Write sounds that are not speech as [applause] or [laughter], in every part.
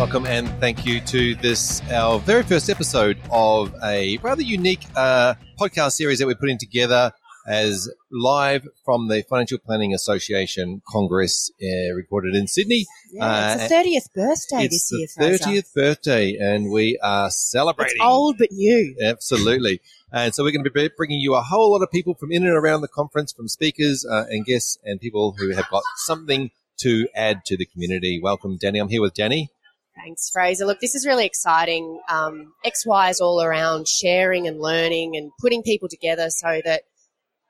Welcome and thank you to this, our very first episode of a rather unique uh, podcast series that we're putting together as live from the Financial Planning Association Congress uh, recorded in Sydney. Yeah, it's Uh, the 30th birthday this year, It's the 30th birthday and we are celebrating. It's old but new. Absolutely. And so we're going to be bringing you a whole lot of people from in and around the conference, from speakers uh, and guests and people who have got something to add to the community. Welcome, Danny. I'm here with Danny. Thanks, Fraser. Look, this is really exciting. Um, XY is all around sharing and learning and putting people together so that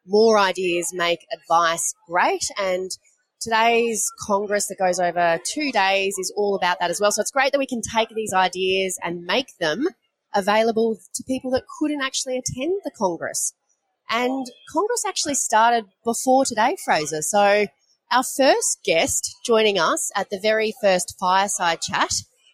more ideas make advice great. And today's Congress that goes over two days is all about that as well. So it's great that we can take these ideas and make them available to people that couldn't actually attend the Congress. And Congress actually started before today, Fraser. So our first guest joining us at the very first fireside chat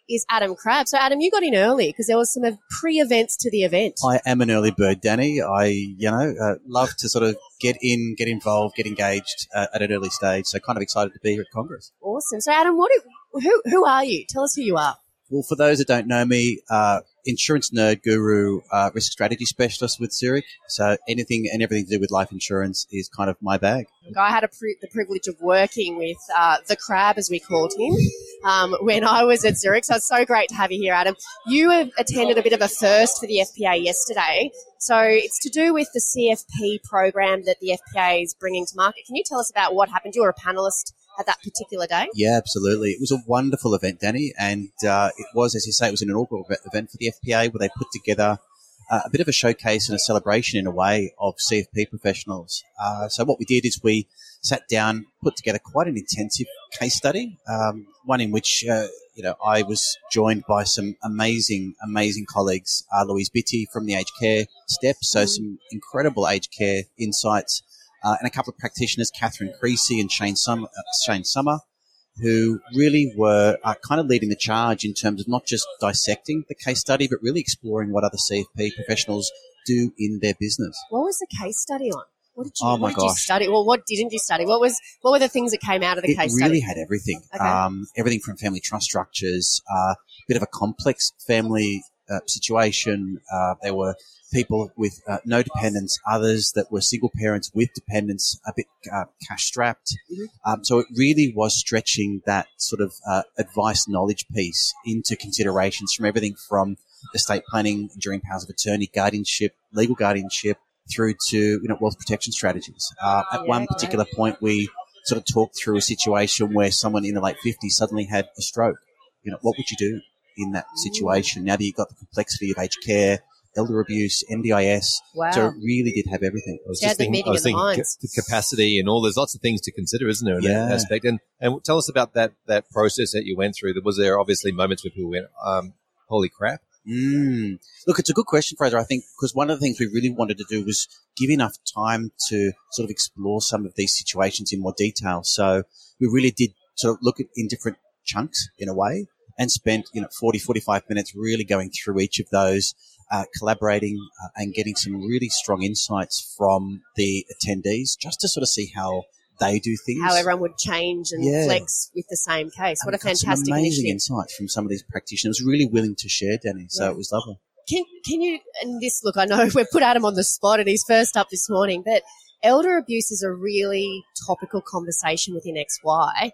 is Adam Crabb. So, Adam, you got in early because there was some pre-events to the event. I am an early bird, Danny. I, you know, uh, love to sort of get in, get involved, get engaged uh, at an early stage. So, kind of excited to be here at Congress. Awesome. So, Adam, what? Who who are you? Tell us who you are. Well, for those that don't know me, uh, insurance nerd guru, uh, risk strategy specialist with Zurich. So, anything and everything to do with life insurance is kind of my bag. I had pri- the privilege of working with uh, the Crab, as we called him, um, when I was at Zurich. So it's so great to have you here, Adam. You have attended a bit of a first for the FPA yesterday. So it's to do with the CFP program that the FPA is bringing to market. Can you tell us about what happened? You were a panelist at that particular day. Yeah, absolutely. It was a wonderful event, Danny, and uh, it was, as you say, it was an inaugural event for the FPA where they put together uh, a bit of a showcase and a celebration in a way of CFP professionals. Uh, so what we did is we sat down, put together quite an intensive case study, um, one in which uh, you know I was joined by some amazing, amazing colleagues, uh, Louise Biti from the aged care step, so some incredible aged care insights uh, and a couple of practitioners, Catherine Creasy and Shane, Sum- uh, Shane Summer, who really were uh, kind of leading the charge in terms of not just dissecting the case study, but really exploring what other CFP professionals do in their business. What was the case study on? What did you, Oh what did you study? Well, what didn't you study? What was what were the things that came out of the it case study? It really had everything. Okay. Um, everything from family trust structures, a uh, bit of a complex family uh, situation. Uh, there were people with uh, no dependents, others that were single parents with dependents, a bit uh, cash strapped. Mhm. Um, so it really was stretching that sort of uh, advice knowledge piece into considerations from everything from estate planning, enduring powers of attorney, guardianship, legal guardianship, through to you know wealth protection strategies. Uh, at Yeah, one particular point, we sort of talked through a situation where someone in the late 50s suddenly had a stroke. You know, what would you do in that situation now that you've got the complexity of aged care, elder abuse, NDIS? Wow. So it really did have everything. I was Yeah, just thinking, meeting I was of the thinking ca- the capacity and all. There's lots of things to consider, isn't there? In Yeah. that aspect. And and tell us about that that process that you went through. Was there obviously moments where people went, um, "Holy crap"? Mm. Look, it's a good question, Fraser. I think because one of the things we really wanted to do was give enough time to sort of explore some of these situations in more detail. So we really did sort of look at in different chunks in a way and spent, you know, 40, 45 minutes really going through each of those, uh, collaborating uh, and getting some really strong insights from the attendees just to sort of see how they do things. How everyone would change and Yeah. flex with the same case. What a And some fantastic amazing initiative. insights from some of these practitioners. Really willing to share, Danny. So Yeah. it was lovely. Can, can you, and this, look, I know [laughs] we've put Adam on the spot and he's first up this morning, but elder abuse is a really topical conversation within XY.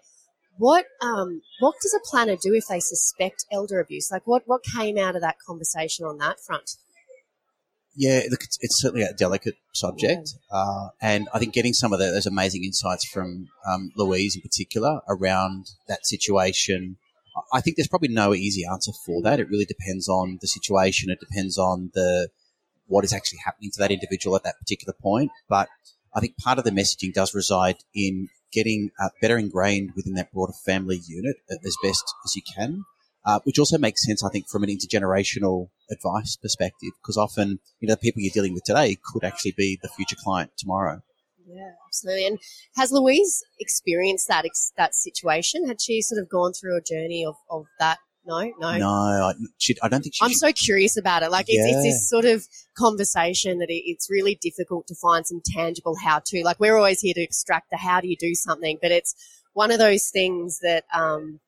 What, um, what does a planner do if they suspect elder abuse? Like what, what came out of that conversation on that front? Yeah, look, it's, it's certainly a delicate subject, uh, and I think getting some of the, those amazing insights from um, Louise in particular around that situation. I think there's probably no easy answer for that. It really depends on the situation. It depends on the what is actually happening to that individual at that particular point. But I think part of the messaging does reside in getting uh, better ingrained within that broader family unit as best as you can uh, which also makes sense, I think, from an intergenerational advice perspective, because often, you know, the people you're dealing with today could actually be the future client tomorrow. Yeah, absolutely. And has Louise experienced that that situation? Had she sort of gone through a journey of, of that? No, no. No, I, she, I don't think she. I'm so curious about it. Like it's, it's this sort of conversation that it, it's really difficult to find some tangible how to. Like we're always here to extract the how do you do something, but it's one of those things that um,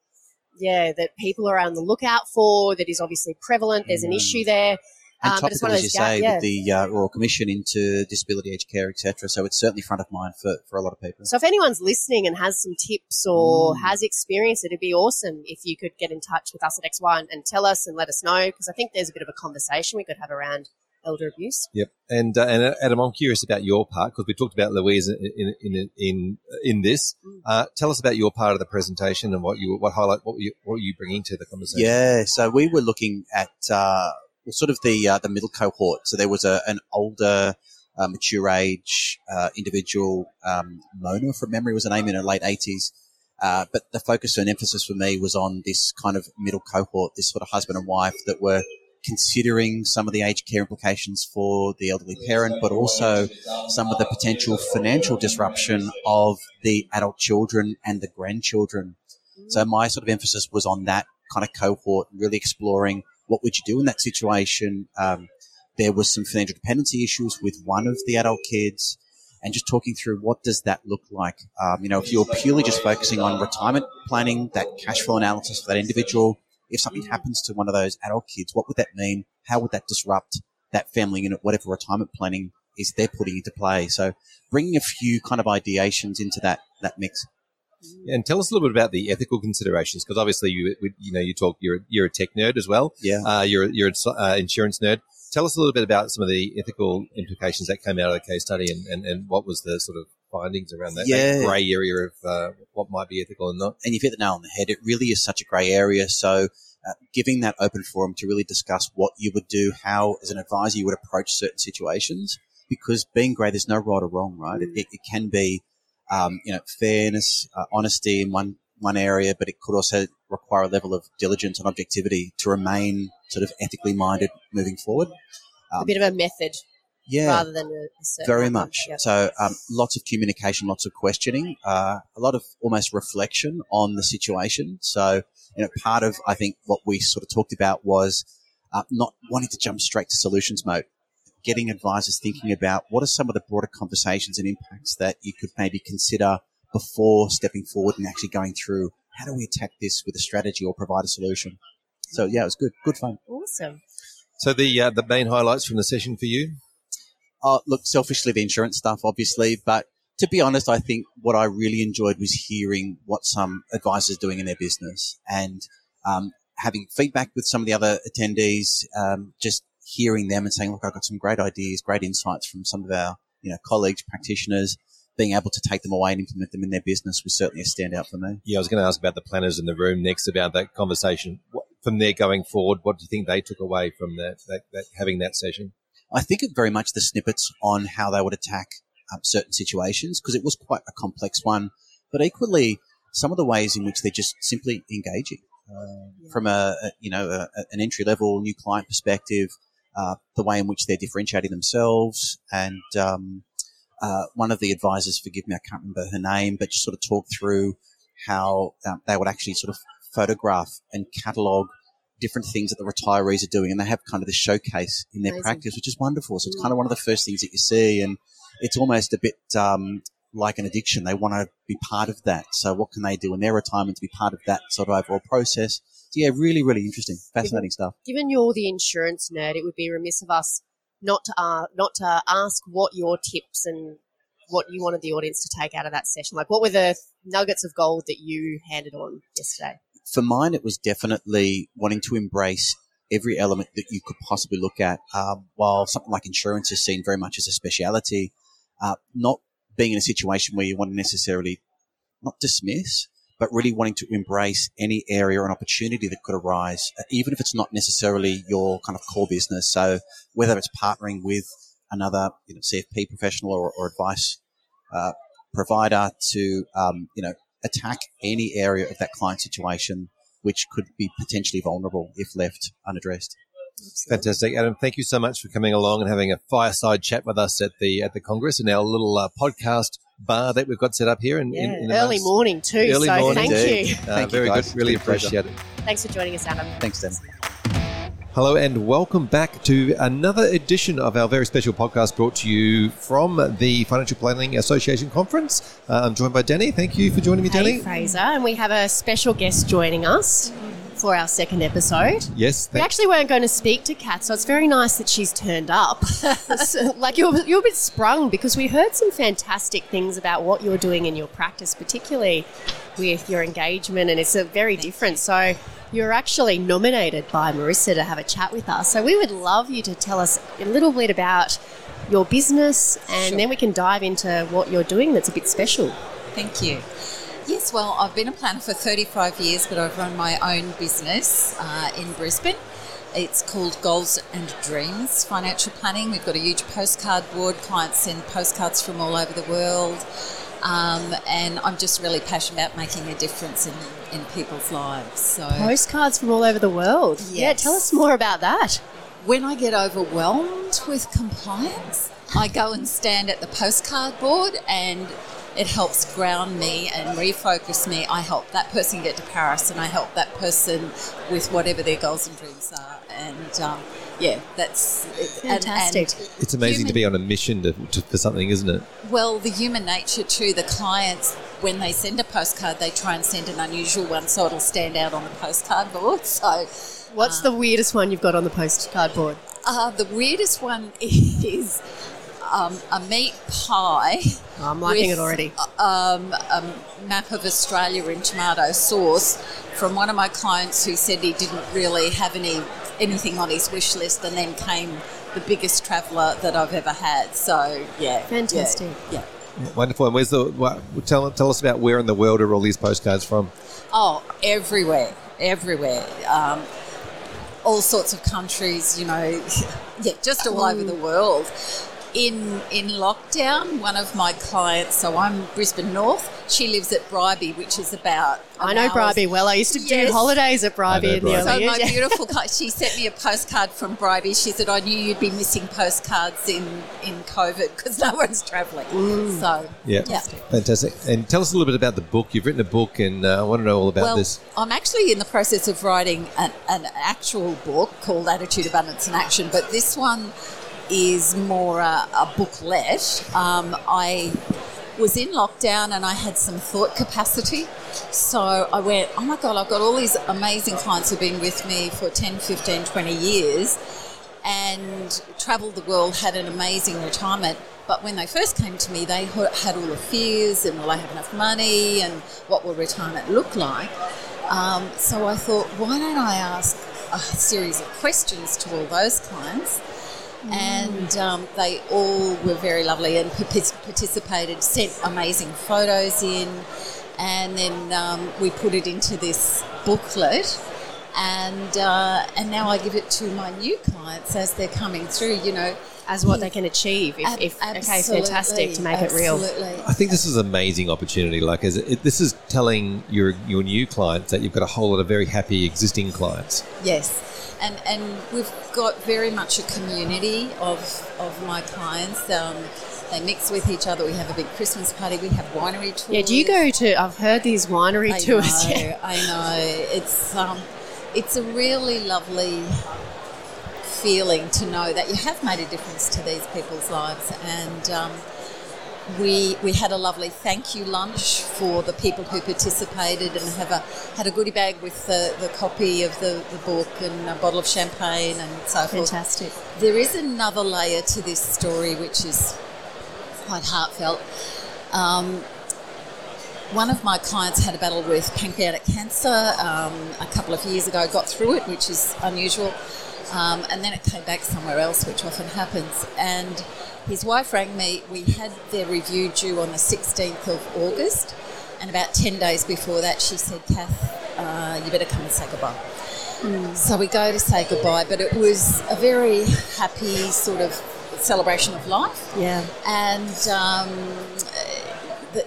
yeah, that people are on the lookout for, that is obviously prevalent. There's an Mm. issue there. And Um, topical, as you those say, yeah. with the uh, Royal Commission into disability aged care, etc. So it's certainly front of mind for, for a lot of people. So if anyone's listening and has some tips or Mm. has experience, it'd be awesome if you could get in touch with us at XY and, and tell us and let us know because I think there's a bit of a conversation we could have around elder abuse. Yep. And uh, and uh, Adam, I'm curious about your part because we talked about Louise in in in in, in this. Mm. Uh, tell us about your part of the presentation and what you what highlight what were you what were you bringing to the conversation? Yeah, so we were looking at uh, well, sort of the uh, the middle cohort. So there was a, an older, uh, mature age uh, individual, um, Mona from memory was her name in her late eighties. Uh, but the focus and emphasis for me was on this kind of middle cohort, this sort of husband and wife that were considering some of the aged care implications for the elderly parent, but also some of the potential financial disruption of the adult children and the grandchildren. So my sort of emphasis was on that kind of cohort, really exploring what would you do in that situation. Um, there was some financial dependency issues with one of the adult kids, and just talking through what does that look like. Um, you know, if you're purely just focusing on retirement planning, that cash flow analysis for that individual, if something happens to one of those adult kids, what would that mean? How would that disrupt that family unit, whatever retirement planning is they're putting into play? So bringing a few kind of ideations into that that mix. And tell us a little bit about the ethical considerations because obviously you you know you talk you're you're a tech nerd as well. Yeah. Uh, you're you're an uh, insurance nerd. Tell us a little bit about some of the ethical implications that came out of the case study and, and, and what was the sort of findings around that, Yeah. that grey area of uh, what might be ethical and not. and you've hit the nail on the head. It really is such a grey area. So, uh, giving that open forum to really discuss what you would do, how, as an advisor, you would approach certain situations, because being grey, there's no right or wrong, right? It, it, it can be, um, you know, fairness, uh, honesty in one one area, but it could also require a level of diligence and objectivity to remain sort of ethically minded moving forward. a Um, bit of a method yeah, rather than a, a very much. Yeah. So, um, lots of communication, lots of questioning, uh, a lot of almost reflection on the situation. So, you know, part of I think what we sort of talked about was uh, not wanting to jump straight to solutions mode. Getting advisors thinking about what are some of the broader conversations and impacts that you could maybe consider before stepping forward and actually going through how do we attack this with a strategy or provide a solution. So yeah, it was good, good fun. Awesome. So the uh, the main highlights from the session for you. Uh, look, selfishly, the insurance stuff, obviously, but to be honest, I think what I really enjoyed was hearing what some advisors are doing in their business and um, having feedback with some of the other attendees, um, just hearing them and saying, look, I've got some great ideas, great insights from some of our, you know, colleagues, practitioners, being able to take them away and implement them in their business was certainly a standout for me. Yeah, I was going to ask about the planners in the room next about that conversation. What, from there going forward, what do you think they took away from that, that, that having that session? I think it very much the snippets on how they would attack um, certain situations because it was quite a complex one, but equally some of the ways in which they're just simply engaging uh, from a, a you know a, a- an entry level new client perspective, uh, the way in which they're differentiating themselves, and um, uh, one of the advisors, forgive me, I can't remember her name, but just sort of talk through how um, they would actually sort of photograph and catalogue different things that the retirees are doing, and they have kind of this showcase in their Amazing. practice, which is wonderful. So it's Mm. kind of one of the first things that you see, and it's almost a bit um, like an addiction. They want to be part of that. So what can they do in their retirement to be part of that sort of overall process? Yeah, really, really interesting, fascinating stuff. Given you're the insurance nerd, it would be remiss of us not to uh, not to ask what your tips and what you wanted the audience to take out of that session. Like, what were the nuggets of gold that you handed on yesterday? for mine, it was definitely wanting to embrace every element that you could possibly look at. Um, while something like insurance is seen very much as a speciality, uh, not being in a situation where you want to necessarily not dismiss, but really wanting to embrace any area or an opportunity that could arise, uh, even if it's not necessarily your kind of core business. So whether it's partnering with another you know, CFP professional or, or advice uh, provider to um, you know attack any area of that client situation which could be potentially vulnerable if left unaddressed. Fantastic, Adam. Thank you so much for coming along and having a fireside chat with us at the at the Congress in our little uh, podcast bar that we've got set up here. In, Yeah, in, in the early morning too. Early so morning, thank indeed. you. Uh, Thank you, very guys. good. Really It's been a pleasure. appreciate it. Thanks for joining us, Adam. Thanks, Dan. Hello and welcome back to another edition of our very special podcast brought to you from the Financial Planning Association Conference. Uh, I'm joined by Danny. Thank you for joining me, Danny. Hey, Fraser, and we have a special guest joining us for our second episode. Yes, We actually weren't going to speak to Kat, so it's very nice that she's turned up. [laughs] So, like you're, you're a bit sprung because we heard some fantastic things about what you're doing in your practice, particularly with your engagement, and it's a very different. So you're actually nominated by Marissa to have a chat with us. So we would love you to tell us a little bit about your business, and Sure. then we can dive into what you're doing that's a bit special. Thank you. Yes, well, I've been a planner for 35 years, but I've run my own business uh, in Brisbane. It's called Goals and Dreams Financial Planning. We've got a huge postcard board. Clients send postcards from all over the world. Um, and I'm just really passionate about making a difference in, in people's lives. So Postcards from all over the world. Yeah, tell us more about that. when I get overwhelmed with compliance, I go and stand at the postcard board and it helps ground me and refocus me. I help that person get to Paris and I help that person with whatever their goals and dreams are. And um, yeah, that's and- Fantastic. and it's amazing to be on a mission to, to, for something, isn't it? well, the human nature too. The clients, when they send a postcard, they try and send an unusual one so it'll stand out on the postcard board. [laughs] So What's the weirdest one you've got on the postcard board? Uh, the weirdest one [laughs] is um, a meat pie. Oh, I'm liking with, it already. Um, a map of Australia in tomato sauce from one of my clients who said he didn't really have any anything on his wish list, and then came the biggest traveller that I've ever had. So yeah, Fantastic. Yeah. yeah. Wonderful. And where's the what, tell tell us about where in the world are all these postcards from? Oh, everywhere, everywhere. Um, all sorts of countries, you know, [laughs] yeah, just all over the world. In in lockdown, one of my clients, so I'm Brisbane North. She lives at Bribie, which is about. I know hour's- Bribie well. I used to do holidays at I Bribie in the Bribie. So early my [laughs] beautiful, cli- she sent me a postcard from Bribie. She said, "I knew you'd be missing postcards in in COVID because no one's travelling." Mm. So Yeah. yeah. Fantastic. And tell us a little bit about the book. You've written a book, and uh, I want to know all about well, this. I'm actually in the process of writing an, an actual book called Attitude, Abundance and Action, but this one is more a, a booklet. Um, I was in lockdown and I had some thought capacity. So I went, oh my God, I've got all these amazing clients who've been with me for 10, 15, 20 years and travelled the world, had an amazing retirement. But when they first came to me, they had all the fears and will I have enough money and what will retirement look like? Um, so I thought, why don't I ask a series of questions to all those clients? And um, they all were very lovely and participated, sent amazing photos in, and then um, we put it into this booklet. And uh, and now I give it to my new clients as they're coming through. You know, As what they can achieve. If, Ab- if, okay, absolutely, fantastic to make it real. I think this is an amazing opportunity. Like, as it, this is telling your your new clients that you've got a whole lot of very happy existing clients. Yes, and and we've got very much a community of of my clients. Um, they mix with each other. We have a big Christmas party. We have winery tours. Yeah, do you go to? I've heard these winery I tours. know, Yeah. I know. It's um, it's a really lovely feeling to know that you have made a difference to these people's lives and. Um, we, we had a lovely thank you lunch for the people who participated and have a had a goodie bag with the, the copy of the, the book and a bottle of champagne and so forth. Fantastic. There is another layer to this story which is quite heartfelt. Um, one of my clients had a battle with pancreatic cancer um, a couple of years ago, got through it, which is unusual, um, and then it came back somewhere else, which often happens. And his wife rang me. We had their review due on the 16th of August, and about 10 days before that, she said, Kath, uh, you better come and say goodbye. So we go to say goodbye, but it was a very happy sort of celebration of life Yeah. and um,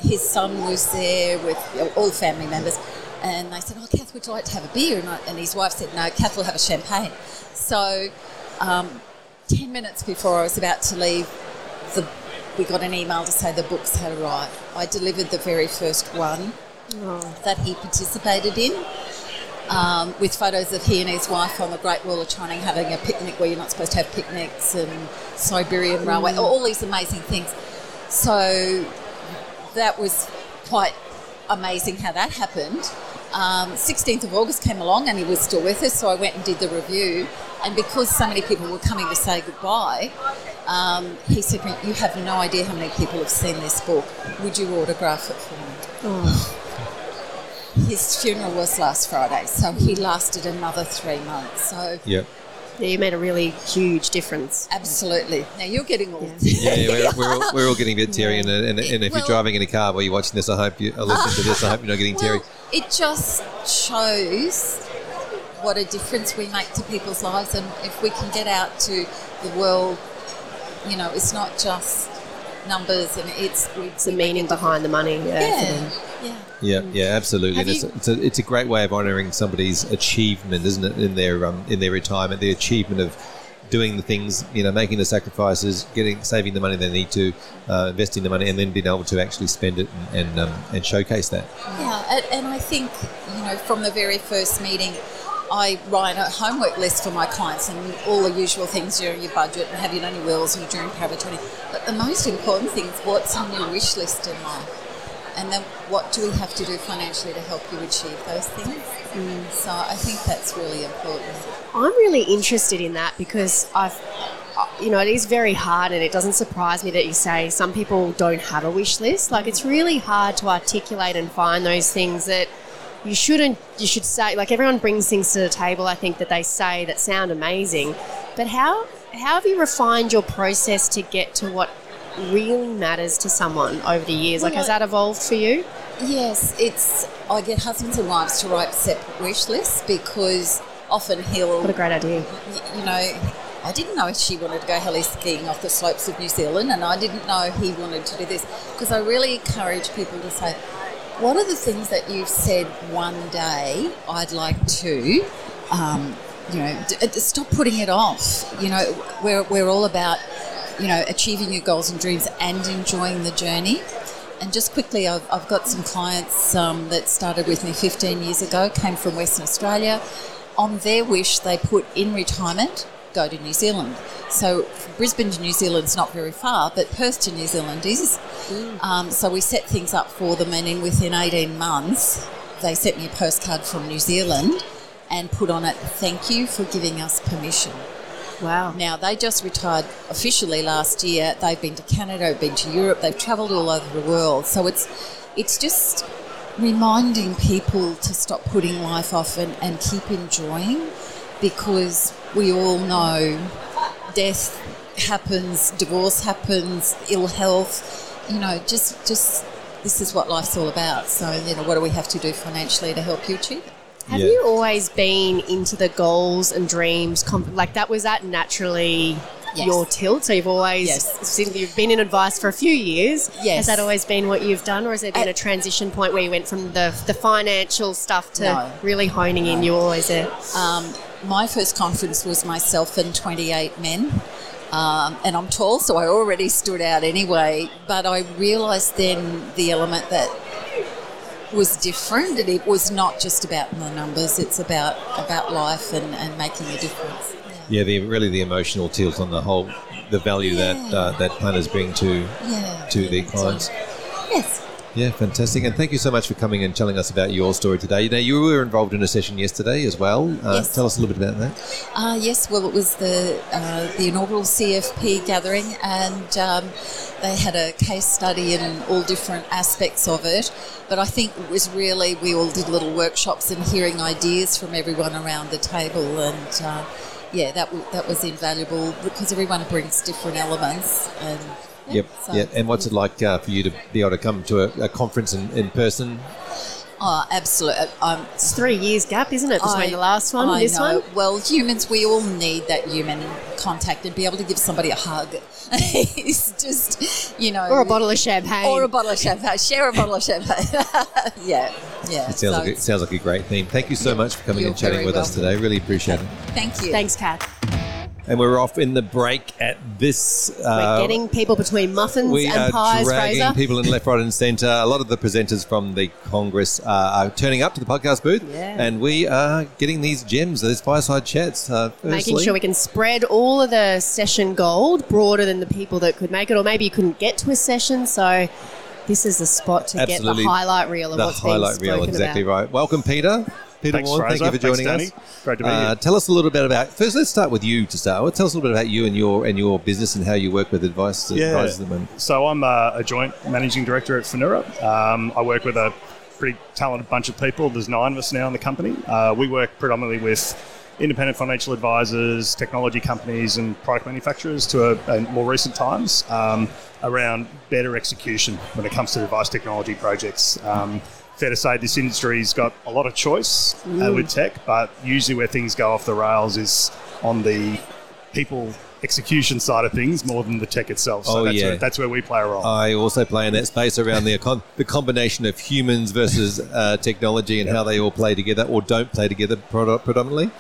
his son was there with all family members. And they said, "Oh, Kath, would you like to have a beer?" And, I, and his wife said, "No, Kath will have a champagne." So, um, ten minutes before I was about to leave, the, we got an email to say the books had arrived. I delivered the very first one Oh, that he participated in. um, with photos of he and his wife on the Great Wall of China having a picnic where you're not supposed to have picnics and Siberian Railway, all these amazing things. So that was quite amazing how that happened. Um, 16th of August came along and he was still with us, so I went and did the review. And because so many people were coming to say goodbye, um, he said, You have no idea how many people have seen this book. Would you autograph it for me? His funeral was last Friday, so he lasted another three months. So, Yep. Yeah, you made a really huge difference. absolutely. Now you're getting all. Yeah, yeah we're, we're, all, we're all getting a bit teary, and, and, and if you're driving in a car while you're watching this, I hope you are listening to this. I hope you're not getting teary. It just shows what a difference we make to people's lives, and if we can get out to the world, you know, it's not just numbers, and it's It's the meaning behind the money. Yeah. yeah, yeah. Yeah, yeah, absolutely. And it's, you- it's, a, it's a great way of honouring somebody's achievement, isn't it? In their um, in their retirement, the achievement of doing the things, you know, making the sacrifices, getting saving the money they need to, uh, investing the money, and then being able to actually spend it and and, um, and showcase that. Yeah, and, and I think, you know, from the very first meeting, I write a homework list for my clients and all the usual things, you know, your budget and have you done your wills and your during power attorney. But the most important thing is what's on your wish list in life? And then what do we have to do financially to help you achieve those things? So I think that's really important. I'm really interested in that because I've, uh, you know, it is very hard, and it doesn't surprise me that you say some people don't have a wish list. Like it's really hard to articulate and find those things that you shouldn't. You should say like everyone brings things to the table. I think that they say that sound amazing, but how how have you refined your process to get to what really matters to someone over the years? Like has that evolved for you? Yes, it's. I get husbands and wives to write separate wish lists because often he'll What a great idea. you know, I didn't know she wanted to go heli skiing off the slopes of New Zealand, and I didn't know he wanted to do this because I really encourage people to say, "What are the things that you've said one day I'd like to?" Um, you know, d- stop putting it off. You know, we're we're all about you know achieving your goals and dreams and enjoying the journey. And just quickly, I've, I've got some clients um, that started with me 15 years ago, came from Western Australia. On their wish, they put in retirement, go to New Zealand. So Brisbane to New Zealand's not very far, but Perth to New Zealand is. Um, so we set things up for them, and in within 18 months, they sent me a postcard from New Zealand and put on it, "Thank you for giving us permission." Wow. Now they just retired officially last year. They've been to Canada, been to Europe. They've travelled all over the world. So it's it's just reminding people to stop putting life off and, and keep enjoying, because we all know death happens, divorce happens, ill health. You know, just just this is what life's all about. So you know, what do we have to do financially to help you achieve it? Have Yeah. you always been into the goals and dreams? Comp- like that was that naturally Yes. your tilt. So you've always Yes. since you've been in advice for a few years. Yes. Has that always been what you've done, or has there been Uh, a transition point where you went from the the financial stuff to No. really honing in? You were always there. Um, my first conference was myself and 28 men. Um, and I'm tall, so I already stood out anyway. But I realised then the element that was different, and it was not just about the numbers. It's about about life and, and making a difference. Yeah, the really the emotional tilt on the whole, the value that uh, that planners bring to Yeah. to their clients. Yes. Yeah, fantastic. And thank you so much for coming and telling us about your story today. Now, you were involved in a session yesterday as well. Uh, Yes. Tell us a little bit about that. Uh, yes, well, it was the uh, the inaugural CFP gathering, and um, they had a case study in all different aspects of it. But I think it was really we all did little workshops and hearing ideas from everyone around the table, and uh, yeah, that w- that was invaluable because everyone brings different elements. And Yep. so- yeah. And what's it like uh, for you to be able to come to a, a conference in, in person? Oh, absolutely. Um, It's three years gap, isn't it, between I- the last one I and this know. one? Well, humans, we all need that human contact and be able to give somebody a hug. [laughs] it's just, you know. Or a bottle of champagne. Or a bottle of champagne. Share a bottle of champagne. [laughs] yeah, yeah. It sounds, So like, it sounds like a great theme. Thank you so much for coming and chatting very with us today. Really appreciate it. Thank you. Thanks, Kat. And we're off in the break at this. Uh, We're getting people between muffins we and are pies, dragging Fraser. people in left, right, and centre. A lot of the presenters from the Congress uh, are turning up to the podcast booth, Yeah. and we are getting these gems, these fireside chats. Uh, Making sure we can spread all of the session gold broader than the people that could make it, or maybe you couldn't get to a session. So this is the spot to Absolutely. get the highlight reel of the what's being spoken reel, exactly about. right. Welcome, Peter. Peter Thanks, Worn, thank you for joining Thanks, us. Great to be Uh, here. tell us a little bit about. First, let's start with you to start with. Tell us a little bit about you and your and your business and how you work with advice Yeah. advisors at the moment. So I'm uh, a joint managing director at Finura. Um, I work with a pretty talented bunch of people. There's nine of us now in the company. Uh, we work predominantly with independent financial advisors, technology companies, and product manufacturers to a, a more recent times um, around better execution when it comes to advice technology projects. Um, fair to say this industry's got a lot of choice uh, with tech, but usually where things go off the rails is on the people execution side of things more than the tech itself. So Oh, that's, yeah. where, that's where we play a role. I also play in that space around the con- the combination of humans versus uh, technology and how they all play together or don't play together pro- predominantly.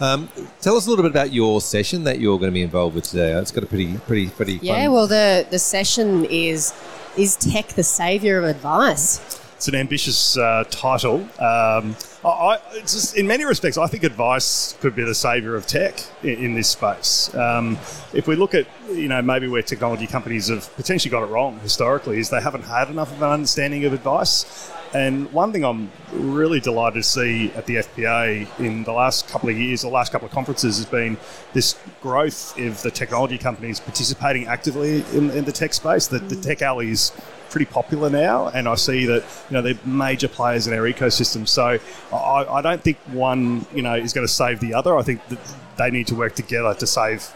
Um, tell us a little bit about your session that you're going to be involved with today. It's got a pretty, pretty, pretty Yeah, fun. well, the the session is is tech the savior of advice? It's an ambitious uh, title. Um, I, just, in many respects, I think advice could be the savior of tech in, in this space. Um, if we look at, you know, maybe where technology companies have potentially got it wrong historically, is they haven't had enough of an understanding of advice. And one thing I'm really delighted to see at the FPA in the last couple of years, the last couple of conferences, has been this growth of the technology companies participating actively in, in the tech space. The, the tech alley is pretty popular now, and I see that you know they're major players in our ecosystem. So I, I don't think one you know is going to save the other. I think that they need to work together to save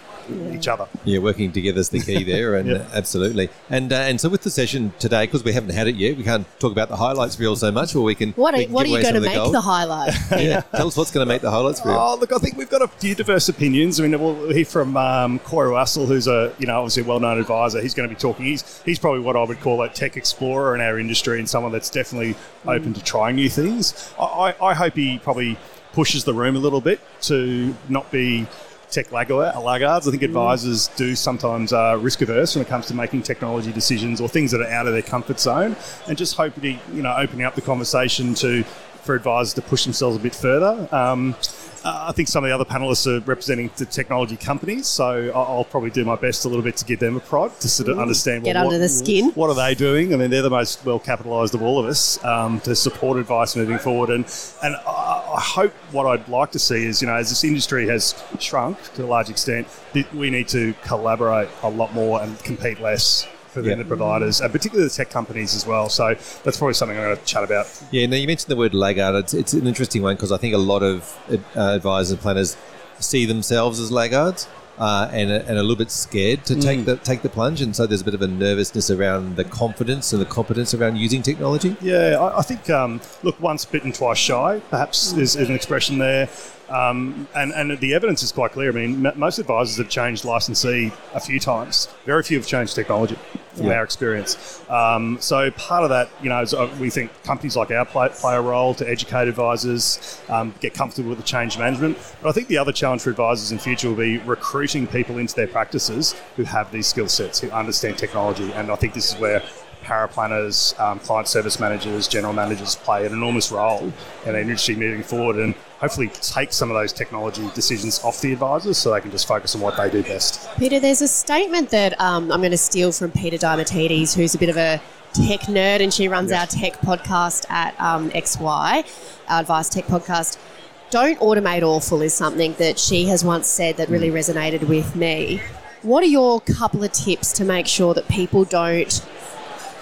each other. Yeah, working together is the key there, and [laughs] Yeah. absolutely. And uh, and so with the session today, because we haven't had it yet, we can't talk about the highlights reel so much, or we can. What are, we can what are you going to make gold. the highlight? [laughs] yeah, tell us what's going to make the highlights reel. Oh, look, I think we've got a few diverse opinions. I mean, we'll hear from um, Corey Russell, who's a you know obviously a well-known advisor. He's going to be talking. He's he's probably what I would call a tech explorer in our industry, and someone that's definitely open to trying new things. I, I, I hope he probably pushes the room a little bit to not be tech laggard- laggards. I think advisors do sometimes uh, risk averse when it comes to making technology decisions or things that are out of their comfort zone, and just hoping you know opening up the conversation to for advisors to push themselves a bit further. Um, uh, I think some of the other panelists are representing the technology companies, so I'll probably do my best a little bit to give them a prod to sort of understand Get well, under what, the skin. What are they doing? I mean, they're the most well capitalised of all of us um, to support advice moving forward. And and I, I hope what I'd like to see is, you know, as this industry has shrunk to a large extent, we need to collaborate a lot more and compete less for Yeah. vendor providers, and particularly the tech companies as well. So that's probably something I'm going to chat about. Yeah, now you mentioned the word laggard. It's, it's an interesting one because I think a lot of uh, advisors and planners see themselves as laggards. Uh, and, and a little bit scared to Mm. take the take the plunge, and so there's a bit of a nervousness around the confidence and the competence around using technology. Yeah, I, I think um, look, once bitten, twice shy. Perhaps is, is an expression there, um, and and the evidence is quite clear. I mean, m- most advisors have changed licensee a few times. Very few have changed technology, from Yeah. our experience. Um, so part of that, you know, is, uh, we think companies like our play, play a role to educate advisors, um, get comfortable with the change management. But I think the other challenge for advisors in future will be recruiting people into their practices who have these skill sets, who understand technology, and I think this is where paraplanners, um, client service managers, general managers play an enormous role in an industry moving forward and hopefully take some of those technology decisions off the advisors so they can just focus on what they do best. Peter, there's a statement that um, I'm going to steal from Peter Diamatides, who's a bit of a tech nerd, and she runs Yeah. our tech podcast at um, XY, our Advice Tech podcast. Don't automate awful is something that she has once said that really resonated with me. What are your couple of tips to make sure that people don't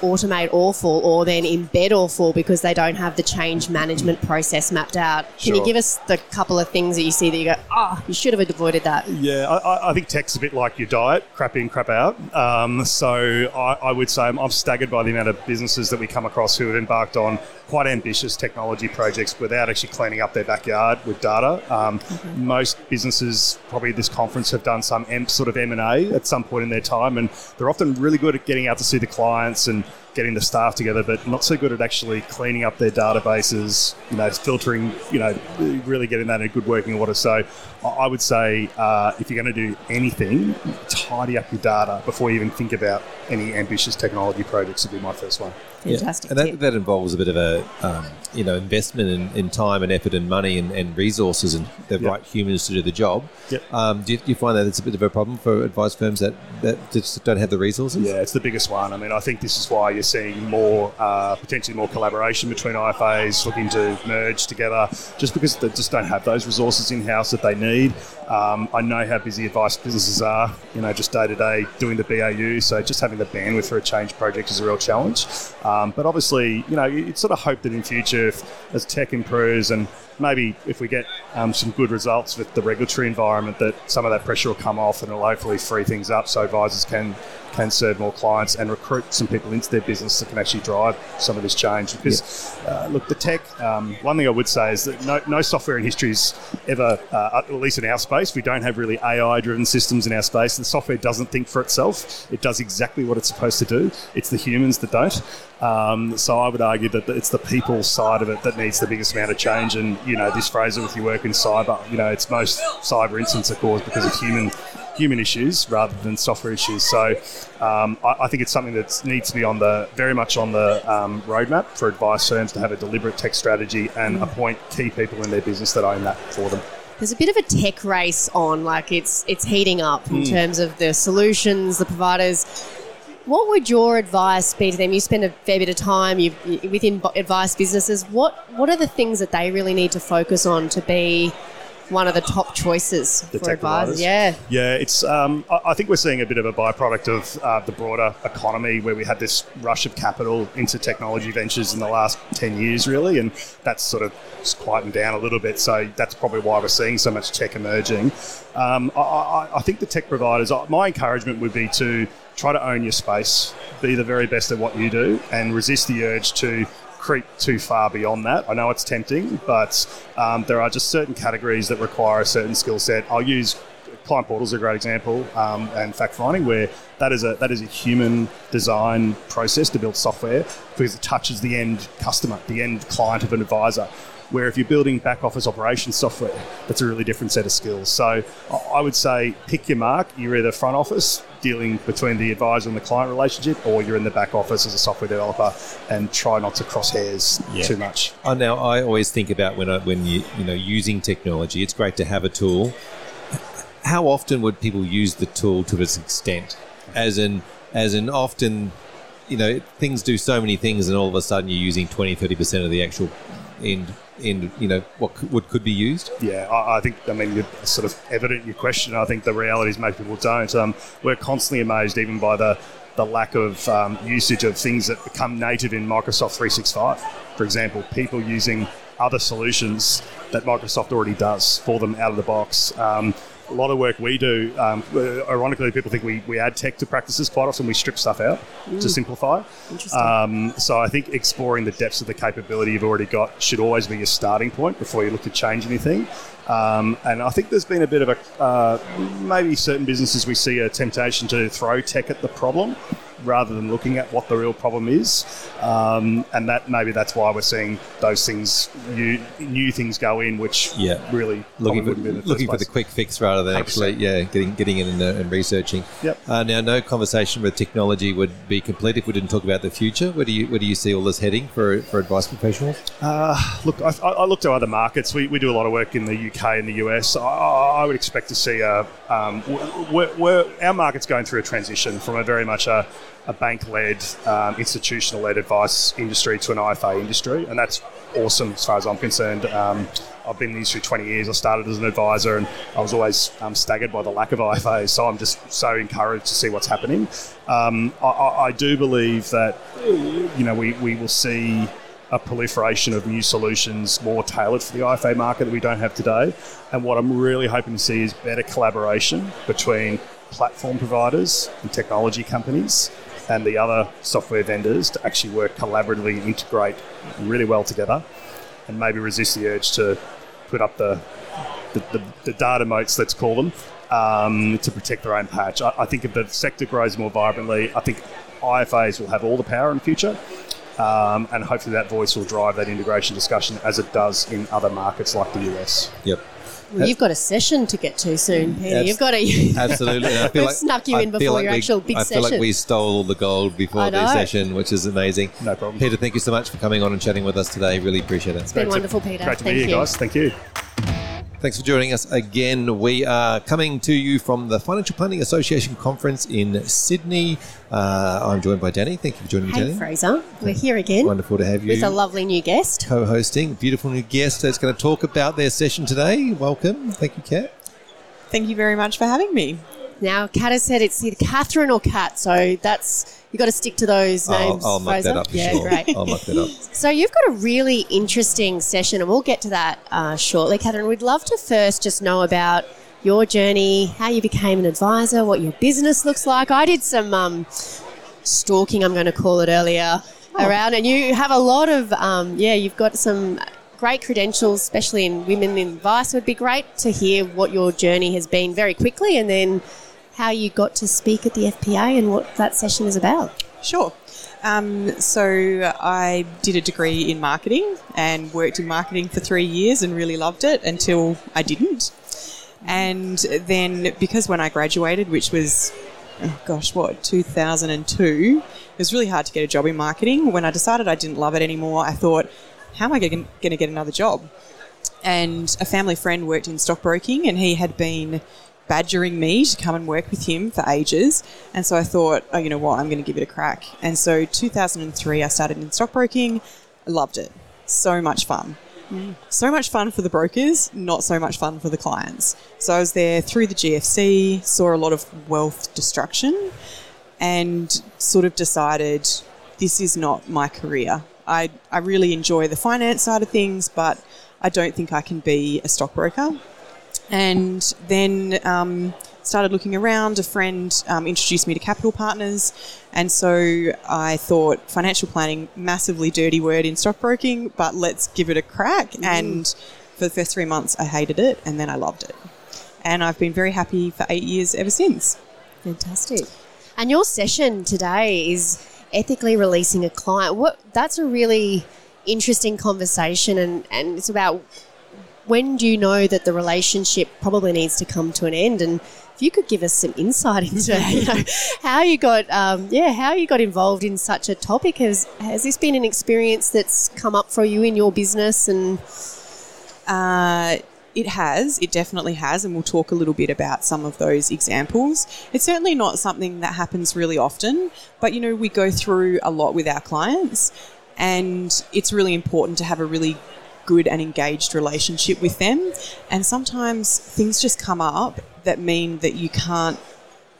automate awful or then embed awful because they don't have the change management process mapped out? Can you give us the couple of things that you see that you go, oh, you should have avoided that? Yeah, I- I, I think tech's a bit like your diet, crap in, crap out. Um, so I, I would say I'm, I'm staggered by the amount of businesses that we come across who have embarked on quite ambitious technology projects without actually cleaning up their backyard with data. Um, Most businesses, probably at this conference, have done some M, sort of M and A at some point in their time, and they're often really good at getting out to see the clients and getting the staff together, but not so good at actually cleaning up their databases, you know, filtering, you know, really getting that in a good working order. So I I would say uh, if you're going to do anything, tidy up your data before you even think about any ambitious technology projects would be my first one. Fantastic. And that, that involves a bit of a um, you know investment in, in time and effort and money and, and resources and the Yep. right humans to do the job. Yep. Um, do, you, do you find that it's a bit of a problem for advice firms that, that just don't have the resources? Yeah, it's the biggest one. I mean, I think this is why you're seeing more, uh, potentially more collaboration between IFAs looking to merge together, just because they just don't have those resources in house that they need. Um, I know how busy advice businesses are, you know, just day to day doing the BAU. So just having the bandwidth for a change project is a real challenge. Um, but obviously, you know, it's sort of hope that in future, if, as tech improves and maybe if we get um, some good results with the regulatory environment, that some of that pressure will come off and it'll hopefully free things up so advisors can can serve more clients and recruit some people into their business that can actually drive some of this change. Because uh, look, the tech. Um, one thing I would say is that no, no software in history is ever, uh, at least in our space, we don't have really AI-driven systems in our space. The software doesn't think for itself; it does exactly what it's supposed to do. It's the humans that don't. Um, so I would argue that it's the people side of it that needs the biggest amount of change. And you know, this phrase if you work in cyber, you know, it's most cyber incidents are caused because of human human issues rather than software issues. So um, I, I think it's something that needs to be on the very much on the um, roadmap for advice firms to have a deliberate tech strategy and appoint key people in their business that own that for them. There's a bit of a tech race on, like it's it's heating up in terms of the solutions, the providers. What would your advice be to them? You spend a fair bit of time you within advice businesses. What what are the things that they really need to focus on to be one of the top choices The for advisors? Yeah, Yeah, it's. Um, I think we're seeing a bit of a byproduct of uh, the broader economy, where we had this rush of capital into technology ventures in the last ten years, really, and that's sort of quietened down a little bit. So that's probably why we're seeing so much tech emerging. Um, I, I, I think the tech providers. uh, My encouragement would be to try to own your space, be the very best at what you do, and resist the urge to creep too far beyond that. I know it's tempting, but um, there are just certain categories that require a certain skill set. I'll use client portals are a great example, um, and fact finding where that is a that is a human design process to build software because it touches the end customer, the end client of an advisor. Where if you're building back office operations software, that's a really different set of skills. So I- would say pick your mark. You're either front office dealing between the advisor and the client relationship, or you're in the back office as a software developer and try not to cross hairs Yeah. too much. Oh, now I always think about when I, when you you know using technology. It's great to have a tool. How often would people use the tool to its extent? As in, as in, often, you know, things do so many things, and all of a sudden you're using 20, 30 percent of the actual end end. You know, what could, what could be used. Yeah, I, I think, I mean, you're sort of evident in your question. I think the reality is most people don't. Um, we're constantly amazed even by the, the lack of um, usage of things that become native in Microsoft 365. For example, people using other solutions that Microsoft already does for them out of the box. Um, a lot of work we do, um, ironically, people think we, we add tech to practices. Quite often we strip stuff out to simplify. Interesting. Um, so I think exploring the depths of the capability you've already got should always be your starting point before you look to change anything. Um, and I think there's been a bit of a uh, maybe certain businesses we see a temptation to throw tech at the problem rather than looking at what the real problem is. Um, and that maybe that's why we're seeing those things new, new things go in, which Yeah. really Looking for, wouldn't be in the looking for the quick fix rather than actually, 100%. yeah, getting getting in and, uh, and researching. Yep. Uh, now, no conversation with technology would be complete if we didn't talk about the future. Where do you where do you see all this heading for for advice professionals? Uh, look, I, I look to other markets. We, we do a lot of work in the UK and the US. I, I would expect to see a, um, we're, we're, our market's going through a transition from a very much a, a bank-led, um, institutional-led advice industry to an IFA industry, and that's awesome as far as I'm concerned. Um, I've been in the industry 20 years. I started as an advisor, and I was always um, staggered by the lack of IFAs. So I'm just so encouraged to see what's happening. Um, I, I, I do believe that you know we, we will see a proliferation of new solutions more tailored for the IFA market that we don't have today. And what I'm really hoping to see is better collaboration between platform providers and technology companies and the other software vendors to actually work collaboratively integrate really well together and maybe resist the urge to put up the, the, the, the data moats, let's call them, um, to protect their own patch. I, I, think if the sector grows more vibrantly, I think IFAs will have all the power in the future. Um, and hopefully that voice will drive that integration discussion as it does in other markets like the US. Yep. Well, you've got a session to get to soon, Peter. Abs- you've got a [laughs] absolutely. I feel like snuck you in before like your we, actual big session. I session. feel like we stole all the gold before the session, which is amazing. No problem. Peter, thank you so much for coming on and chatting with us today. Really appreciate it. It's been great wonderful, to, Peter. Great to Thank be you, here, guys. Thank you. Thanks for joining us again. We are coming to you from the Financial Planning Association conference in Sydney. Uh, I'm joined by Danny. Thank you for joining hey, me, Danny. Fraser. We're here again. Wonderful to have you. With a lovely new guest. Co-hosting. Beautiful new guest that's going to talk about their session today. Welcome. Thank you, Kat. Thank you very much for having me. Now, Kat has said it's either Catherine or Kat, so that's you got to stick to those names. I'll, I'll mark that up for yeah, sure. great. I'll mark that up. So you've got a really interesting session, and we'll get to that uh, shortly, Catherine. We'd love to first just know about your journey, how you became an advisor, what your business looks like. I did some um, stalking, I'm going to call it earlier, oh. around, and you have a lot of um, yeah, you've got some great credentials, especially in women in advice. It would be great to hear what your journey has been very quickly, and then how you got to speak at the FPA and what that session is about. Sure. Um, so I did a degree in marketing and worked in marketing for three years and really loved it until I didn't. And then because when I graduated, which was oh gosh, what 2002, it was really hard to get a job in marketing. When I decided I didn't love it anymore, I thought, how am I going to get another job? And a family friend worked in stockbroking, and he had been badgering me to come and work with him for ages. And so I thought, oh, you know what, I'm going to give it a crack. And so 2003, I started in stockbroking. I loved it. So much fun. Mm. So much fun for the brokers, not so much fun for the clients. So I was there through the GFC, saw a lot of wealth destruction, and sort of decided this is not my career. I, I really enjoy the finance side of things, but I don't think I can be a stockbroker and then um, started looking around. A friend um, introduced me to Capital Partners, and so I thought financial planning, massively dirty word in stockbroking, but let's give it a crack. Mm. And for the first three months, I hated it, and then I loved it, and I've been very happy for eight years ever since. Fantastic. And your session today is ethically releasing a client. What that's a really interesting conversation, and, and it's about when do you know that the relationship probably needs to come to an end? And if you could give us some insight [laughs] into you know, how you got, um, yeah, how you got involved in such a topic. Has has this been an experience that's come up for you in your business? And uh, it has, it definitely has, and we'll talk a little bit about some of those examples. It's certainly not something that happens really often, but you know, we go through a lot with our clients, and it's really important to have a really good and engaged relationship with them. And sometimes things just come up that mean that you can't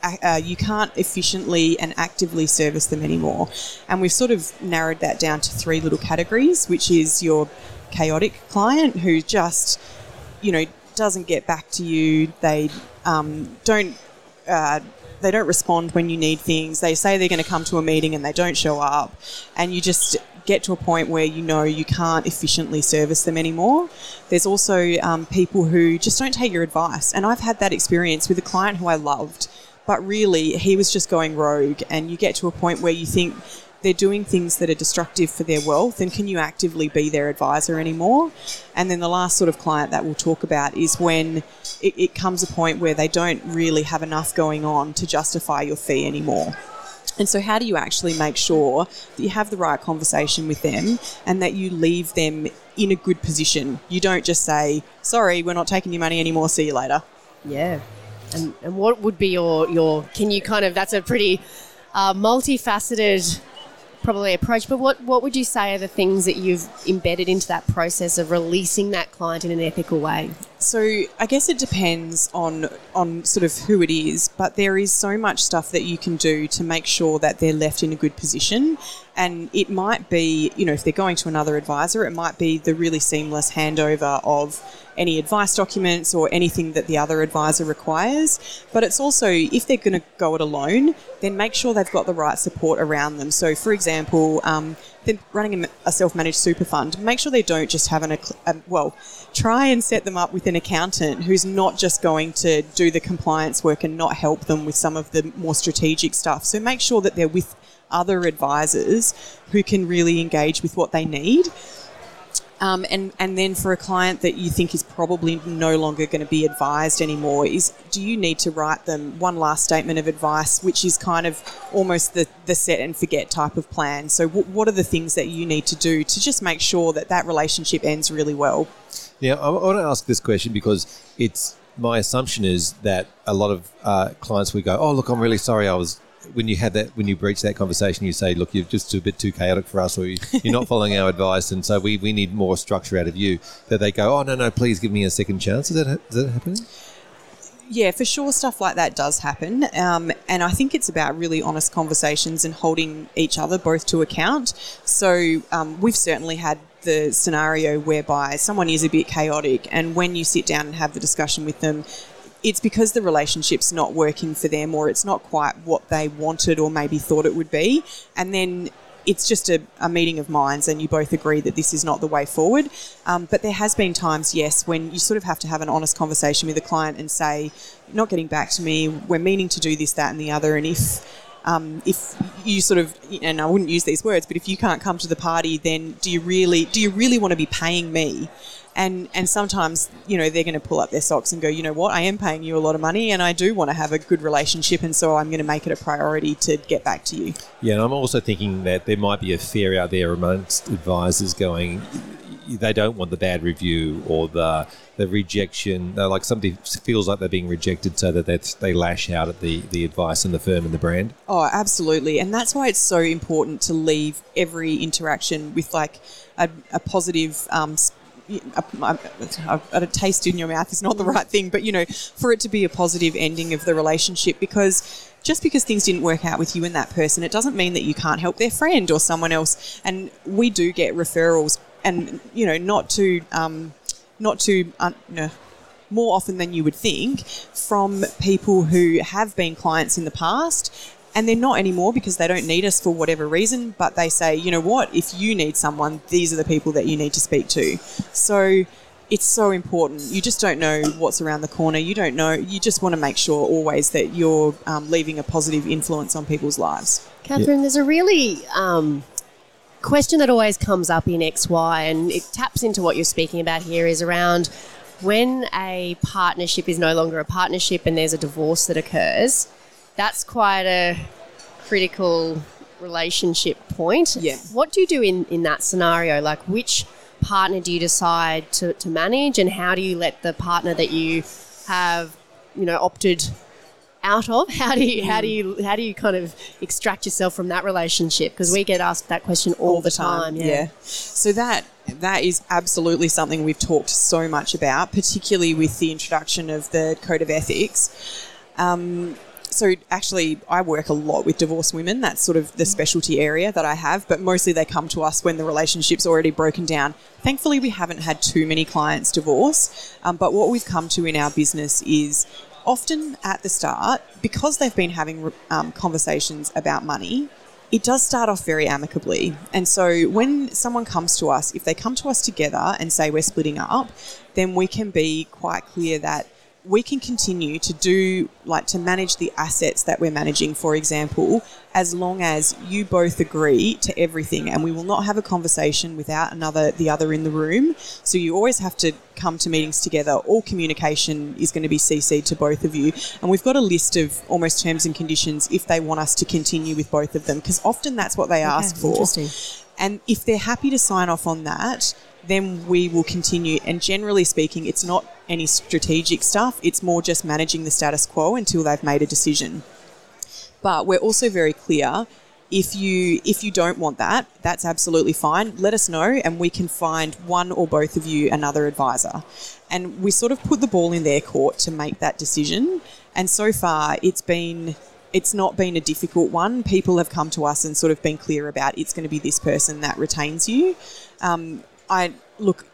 uh, you can't efficiently and actively service them anymore. And we've sort of narrowed that down to three little categories, which is your chaotic client who just, you know, doesn't get back to you. They um, don't. Uh, they don't respond when you need things. They say they're going to come to a meeting and they don't show up, and you just get to a point where you know you can't efficiently service them anymore. There's also um, people who just don't take your advice. And I've had that experience with a client who I loved, but really he was just going rogue. And you get to a point where you think, they're doing things that are destructive for their wealth and can you actively be their advisor anymore and then the last sort of client that we'll talk about is when it, it comes a point where they don't really have enough going on to justify your fee anymore and so, how do you actually make sure that you have the right conversation with them and that you leave them in a good position? You don't just say, sorry, we're not taking your money anymore, see you later. Yeah. And, and what would be your, your, can you kind of, that's a pretty uh, multifaceted probably approach, but what, what would you say are the things that you've embedded into that process of releasing that client in an ethical way? So I guess it depends on on sort of who it is, but there is so much stuff that you can do to make sure that they're left in a good position. And it might be, you know, if they're going to another advisor, it might be the really seamless handover of any advice documents or anything that the other advisor requires. But it's also, if they're going to go it alone, then make sure they've got the right support around them. So, for example, um, they're running a self managed super fund, make sure they don't just have an, a, well, try and set them up with an accountant who's not just going to do the compliance work and not help them with some of the more strategic stuff. So, make sure that they're with other advisors who can really engage with what they need. Um, and and then for a client that you think is probably no longer going to be advised anymore, is do you need to write them one last statement of advice, which is kind of almost the, the set and forget type of plan? So w- what are the things that you need to do to just make sure that that relationship ends really well? Yeah, I, I want to ask this question because it's my assumption is that a lot of uh, clients we go, oh look, I'm really sorry, I was when you have that when you breach that conversation, you say, "Look, you're just a bit too chaotic for us, or you, are not following our advice, and so we, we need more structure out of you." That they go, "Oh no, no, please give me a second chance." Is that is that happening? Yeah, for sure, stuff like that does happen, um, and I think it's about really honest conversations and holding each other both to account. So um, we've certainly had the scenario whereby someone is a bit chaotic, and when you sit down and have the discussion with them, it's because the relationship's not working for them or it's not quite what they wanted or maybe thought it would be. And then it's just a, a, meeting of minds and you both agree that this is not the way forward. Um, but there has been times, yes, when you sort of have to have an honest conversation with a client and say, not getting back to me, we're meaning to do this, that, and the other. And if um, if you sort of, and I wouldn't use these words, but if you can't come to the party, then do you really, do you really want to be paying me? And and sometimes you know they're going to pull up their socks and go you know what i am paying you a lot of money and i do want to have a good relationship and so i'm going to make it a priority to get back to you yeah and i'm also thinking that there might be a fear out there amongst advisors going they don't want the bad review or the the rejection. They're like somebody feels like they're being rejected, so that they, they lash out at the the advice and the firm and the brand. Oh, absolutely, and that's why it's so important to leave every interaction with like a, a positive um, a, a, taste in your mouth is not the right thing, but you know, for it to be a positive ending of the relationship because just because things didn't work out with you and that person, it doesn't mean that you can't help their friend or someone else. And we do get referrals, and you know, not to, um, not to, uh, know, more often than you would think, from people who have been clients in the past and they're not anymore because they don't need us for whatever reason but they say you know what? If you need someone these are the people that you need to speak to. So it's so important. You just don't know what's around the corner. You don't know. You just want to make sure always that you're um, leaving a positive influence on people's lives. Catherine yeah. there's a really um, question that always comes up in xy and it taps into what you're speaking about here is around when a partnership is no longer a partnership and there's a divorce that occurs that's quite a critical relationship point. Yeah. What do you do in, in that scenario? Like, which partner do you decide to, to manage, and how do you let the partner that you have, you know, opted out of? [laughs] How do you how do you how do you kind of extract yourself from that relationship? Because we get asked that question all, all the, time. time yeah. yeah. So that that is absolutely something we've talked so much about, particularly with the introduction of the code of ethics. Um, so actually I work a lot with divorced women. That's sort of the specialty area that I have, but mostly they come to us when the relationship's already broken down. Thankfully, we haven't had too many clients divorce, um, but what we've come to in our business is often at the start, because they've been having um, conversations about money, it does start off very amicably. And so when someone comes to us, if they come to us together and say we're splitting up, then we can be quite clear that we can continue to do like to manage the assets that we're managing for example as long as you both agree to everything and we will not have a conversation without another the other in the room. So you always have to come to meetings together. All communication is going to be cc'd to both of you. And we've got a list of almost terms and conditions if they want us to continue with both of them because often that's what they okay, ask for. and if they're happy to sign off on that then we will continue. And generally speaking, it's not any strategic stuff, it's more just managing the status quo until they've made a decision. But we're also very clear If you if you don't want that, that's absolutely fine. Let us know, and we can find one or both of you another advisor. And we sort of put the ball in their court to make that decision. And so far, it's been it's not been a difficult one. People have come to us and sort of been clear about it's going to be this person that retains you. Um, I look.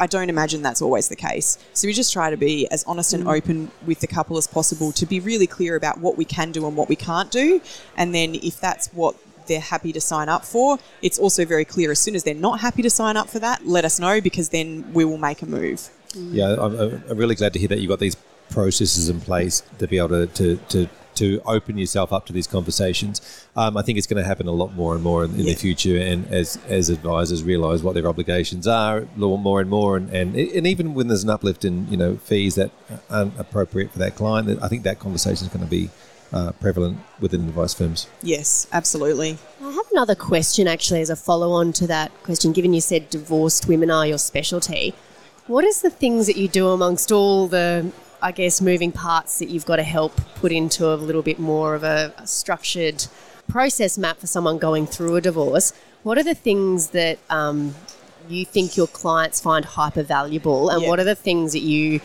I don't imagine that's always the case. So we just try to be as honest and mm. open with the couple as possible to be really clear about what we can do and what we can't do. And then if that's what they're happy to sign up for, it's also very clear as soon as they're not happy to sign up for that, let us know because then we will make a move. Yeah, I'm, I'm really glad to hear that you've got these processes in place to be able to, to, to, to open yourself up to these conversations. Um, I think it's going to happen a lot more and more in, in Yeah. the future, and as as advisors realise what their obligations are, more and more, and, and and even when there's an uplift in you know fees that aren't appropriate for that client, I think that conversation is going to be uh, prevalent within advice firms. Yes, absolutely. I have another question actually as a follow on to that question. Given you said divorced women are your specialty, what is the things that you do amongst all the, I guess, moving parts that you've got to help put into a little bit more of a, a structured process map for someone going through a divorce? What are the things that um, you think your clients find hyper valuable, and Yeah. what are the things that you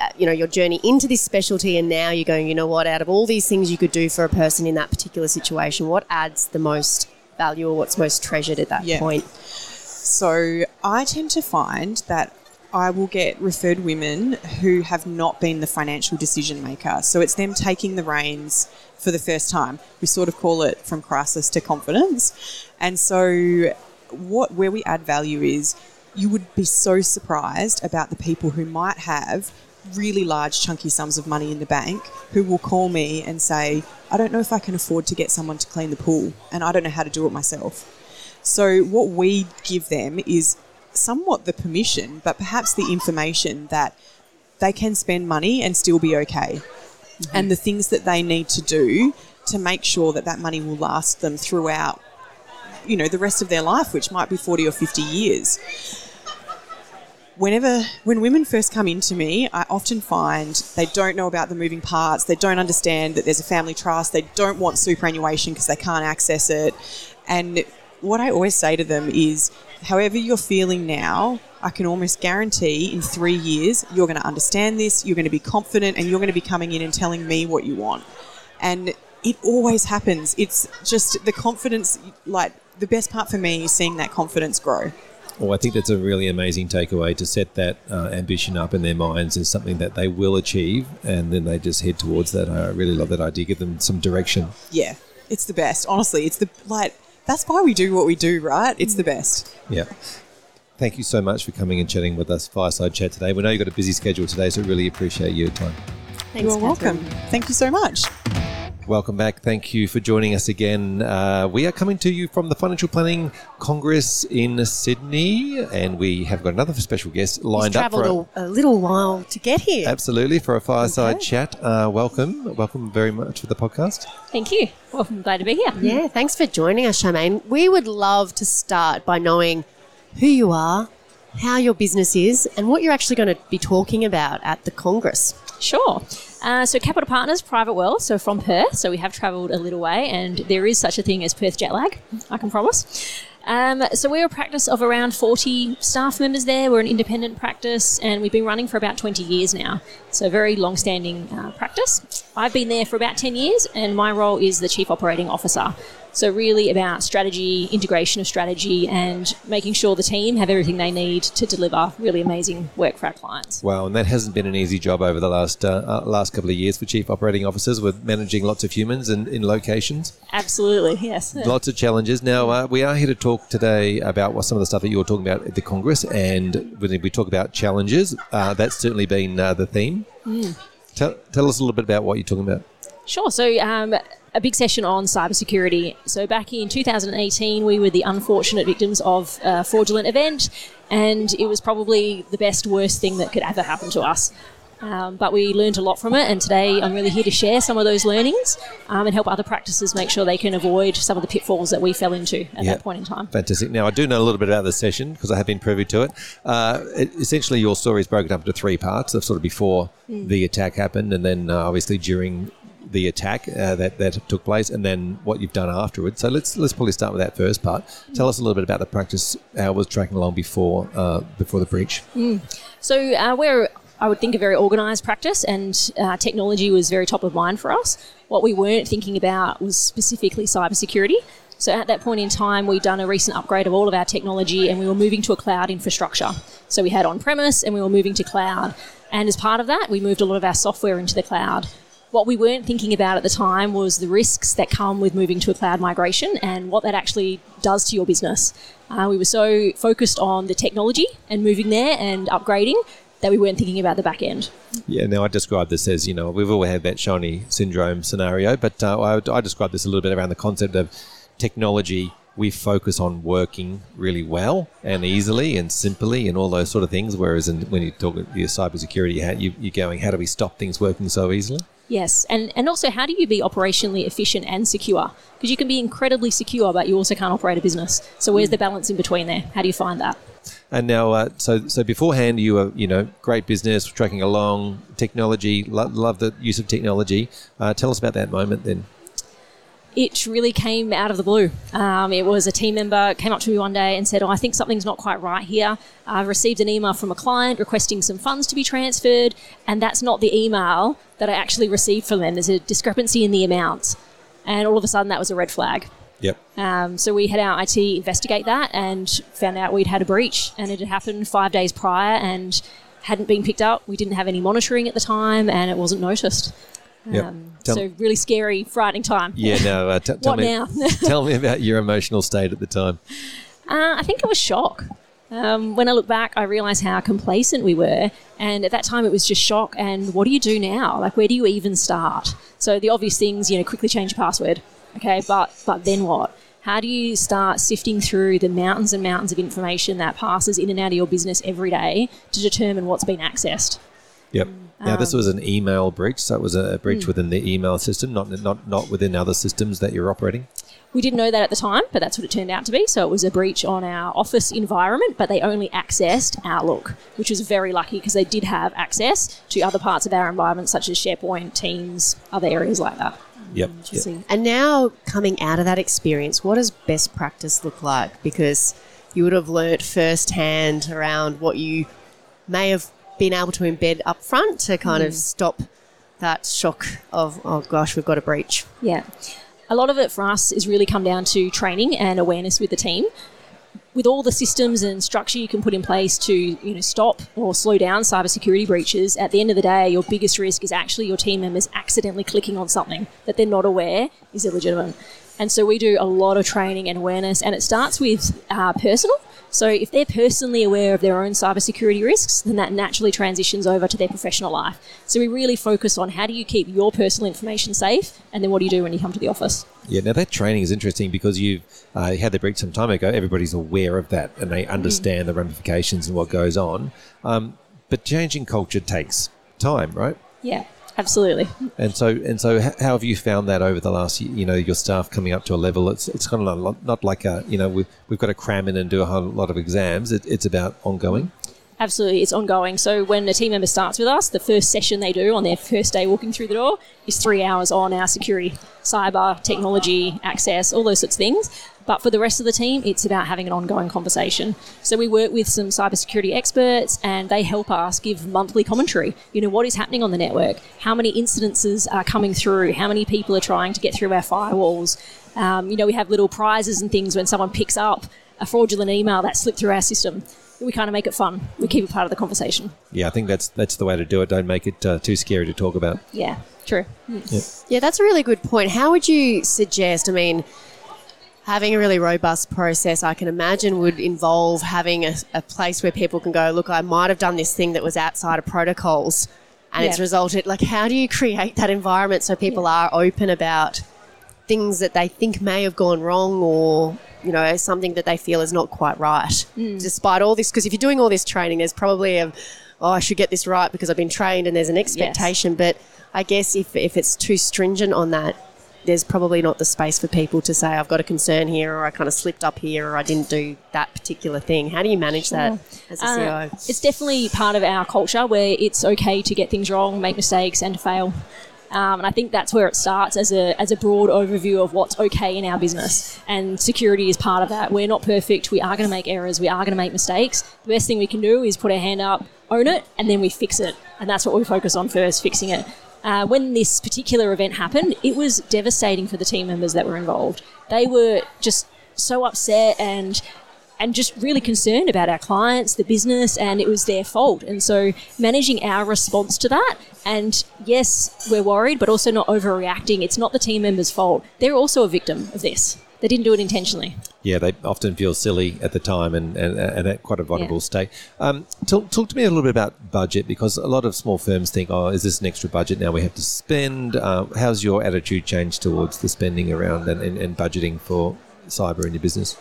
uh, you know your journey into this specialty and now you're going you know what out of all these things you could do for a person in that particular situation what adds the most value or what's most treasured at that Yeah. point So I tend to find that I will get referred women who have not been the financial decision maker. So it's them taking the reins for the first time. We sort of call it from crisis to confidence. And so what where we add value is you would be so surprised about the people who might have really large chunky sums of money in the bank who will call me and say, I don't know if I can afford to get someone to clean the pool and I don't know how to do it myself. So what we give them is somewhat the permission, but perhaps the information that they can spend money and still be okay. Mm-hmm. And the things that they need to do to make sure that that money will last them throughout you know the rest of their life which might be 40 or 50 years. Whenever when women first come into me i often find they don't know about the moving parts they don't understand that there's a family trust they don't want superannuation because they can't access it. And what i always say to them is however you're feeling now i can almost guarantee in three years you're going to understand this you're going to be confident and you're going to be coming in and telling me what you want and it always happens it's just the confidence like the best part for me is seeing that confidence grow Well, I think that's a really amazing takeaway to set that uh, ambition up in their minds as something that they will achieve, and then they just head towards that. I really love that idea. Give them some direction. yeah it's the best honestly it's the like that's why we do what we do right it's the mm. best Yeah. Thank you so much for coming and chatting with us, Fireside Chat today. We know you've got a busy schedule today, so really appreciate your time. Thanks, you're welcome thank you so much Welcome back. Thank you for joining us again. Uh, we are coming to you from the Financial Planning Congress in Sydney, and we have got another special guest He's lined up for travelled a, a little while to get here absolutely for a fireside Okay. chat. Uh, welcome, welcome very much for the podcast. Thank you. Well, I'm glad to be here. yeah thanks for joining us Charmaine we would love to start by knowing who you are how your business is and what you're actually going to be talking about at the congress Sure. Uh, so, Capital Partners, Private Wealth, so from Perth. So, we have travelled a little way, and there is such a thing as Perth jet lag, I can promise. Um, so, we're a practice of around 40 staff members there. We're an independent practice, and we've been running for about 20 years now. So, very long standing uh, practice. I've been there for about 10 years, and my role is the Chief Operating Officer. So, really about strategy, integration of strategy, and making sure the team have everything they need to deliver really amazing work for our clients. Wow, and that hasn't been an easy job over the last uh, uh, last couple of years for chief operating officers with managing lots of humans and in locations. Absolutely, yes. [laughs] Lots of challenges. Now, uh, we are here to talk today about what some of the stuff that you were talking about at the Congress. And when we talk about challenges, uh, that's certainly been uh, the theme. Tell, tell us a little bit about what you're talking about. Sure. So, um, a big session on cybersecurity. So, back in 2018, we were the unfortunate victims of a fraudulent event, and it was probably the best, worst thing that could ever happen to us. Um, but we learned a lot from it, and today I'm really here to share some of those learnings um, and help other practices make sure they can avoid some of the pitfalls that we fell into at Yeah. that point in time. Fantastic. Now, I do know a little bit about the session because I have been privy to it. Uh, it essentially, your story is broken up into three parts of sort of before the attack happened and then uh, obviously during the attack uh, that that took place, and then what you've done afterwards. So let's let's probably start with that first part. Tell us a little bit about the practice how was tracking along before uh, before the breach. So uh, we're, I would think, a very organised practice, and uh, technology was very top of mind for us. What we weren't thinking about was specifically cybersecurity. So at that point in time, we'd done a recent upgrade of all of our technology, and we were moving to a cloud infrastructure. So we had on-premise, and we were moving to cloud. And as part of that, we moved a lot of our software into the cloud. What we weren't thinking about at the time was the risks that come with moving to a cloud migration and what that actually does to your business. Uh, we were so focused on the technology and moving there and upgrading that we weren't thinking about the back end. Yeah, now I describe this as, you know, we've all had that shiny syndrome scenario, but uh, I, I describe this a little bit around the concept of technology. We focus on working really well and easily and simply and all those sort of things. Whereas in, when you talk about your cybersecurity hat, you, you're going, how do we stop things working so easily? Yes, and and also how do you be operationally efficient and secure? Because you can be incredibly secure, but you also can't operate a business. So where's the balance in between there? How do you find that? And now, uh, so so beforehand, you were you know great business, tracking along, technology, lo- love the use of technology. Uh, tell us about that moment then. It really came out of the blue. Um, it was a team member came up to me one day and said, "Oh, I think something's not quite right here. I've received an email from a client requesting some funds to be transferred, and that's not the email that I actually received from them. There's a discrepancy in the amounts." And all of a sudden, that was a red flag. Yep. Um, so we had our IT investigate that and found out we'd had a breach, and it had happened five days prior and hadn't been picked up. We didn't have any monitoring at the time, and it wasn't noticed. Yep. Um, so really scary, frightening time. Yeah. No. Uh, t- tell What me. now? [laughs] tell me about your emotional state at the time. Uh, I think it was shock. Um, when I look back, I realise how complacent we were, and at that time it was just shock. And what do you do now? Like, where do you even start? So the obvious things, you know, quickly change your password. Okay, but but then what? How do you start sifting through the mountains and mountains of information that passes in and out of your business every day to determine what's been accessed? Yep. Now this Um, was an email breach, so it was a breach within the email system, not not not within other systems that you're operating. We didn't know that at the time, but that's what it turned out to be. So it was a breach on our office environment, but they only accessed Outlook, which was very lucky because they did have access to other parts of our environment, such as SharePoint, Teams, other areas like that. Yep. yep. Interesting. And now, coming out of that experience, what does best practice look like? Because you would have learnt firsthand around what you may have been able to embed up front to kind of stop that shock of, oh gosh, we've got a breach. Yeah. A lot of it for us is really come down to training and awareness with the team. With all the systems and structure you can put in place to you know stop or slow down cybersecurity breaches, at the end of the day, your biggest risk is actually your team members accidentally clicking on something that they're not aware is illegitimate. And so we do a lot of training and awareness, and it starts with uh, personal. So if they're personally aware of their own cybersecurity risks, then that naturally transitions over to their professional life. So we really focus on how do you keep your personal information safe, and then what do you do when you come to the office? Yeah, now that training is interesting because you've uh, had the breach some time ago. Everybody's aware of that and they understand the ramifications and what goes on. Um, but changing culture takes time, right? Yeah, absolutely. And so, and so, how have you found that over the last, you know, your staff coming up to a level? It's it's kind of not, not like a, you know, we've, we've got to cram in and do a whole lot of exams. It, it's about ongoing. Absolutely, it's ongoing. So when a team member starts with us, the first session they do on their first day walking through the door is three hours on our security, cyber, technology, access, all those sorts of things. But for the rest of the team, it's about having an ongoing conversation. So we work with some cybersecurity experts, and they help us give monthly commentary. You know what is happening on the network, how many incidences are coming through, how many people are trying to get through our firewalls. Um, you know, we have little prizes and things when someone picks up a fraudulent email that slipped through our system. We kind of make it fun. We keep it part of the conversation. Yeah, I think that's that's the way to do it. Don't make it uh, too scary to talk about. Yeah, true. Yeah, that's a really good point. How would you suggest? I mean, having a really robust process, I can imagine, would involve having a, a place where people can go, look, I might have done this thing that was outside of protocols and it's resulted. Like, how do you create that environment so people are open about things that they think may have gone wrong or you know something that they feel is not quite right. Despite all this because if you're doing all this training there's probably a oh i should get this right because i've been trained and there's an expectation. But i guess if, if it's too stringent on that there's probably not the space for people to say i've got a concern here or i kind of slipped up here or i didn't do that particular thing. How do you manage that as a Uh, ceo it's definitely part of our culture where it's okay to get things wrong, make mistakes, and fail. Um, and I think that's where it starts as a, as a broad overview of what's okay in our business. And security is part of that. We're not perfect. We are going to make errors. We are going to make mistakes. The best thing we can do is put our hand up, own it, and then we fix it. And that's what we focus on first, fixing it. Uh, when this particular event happened, it was devastating for the team members that were involved. They were just so upset and and just really concerned about our clients, the business, and it was their fault. And so managing our response to that, and yes, we're worried, but also not overreacting. It's not the team member's fault. They're also a victim of this. They didn't do it intentionally. Yeah, they often feel silly at the time and, and, and at quite a vulnerable Yeah. state. Um, talk, talk to me a little bit about budget because a lot of small firms think, oh, is this an extra budget now we have to spend? Uh, how's your attitude changed towards the spending around and, and, and budgeting for cyber in your business?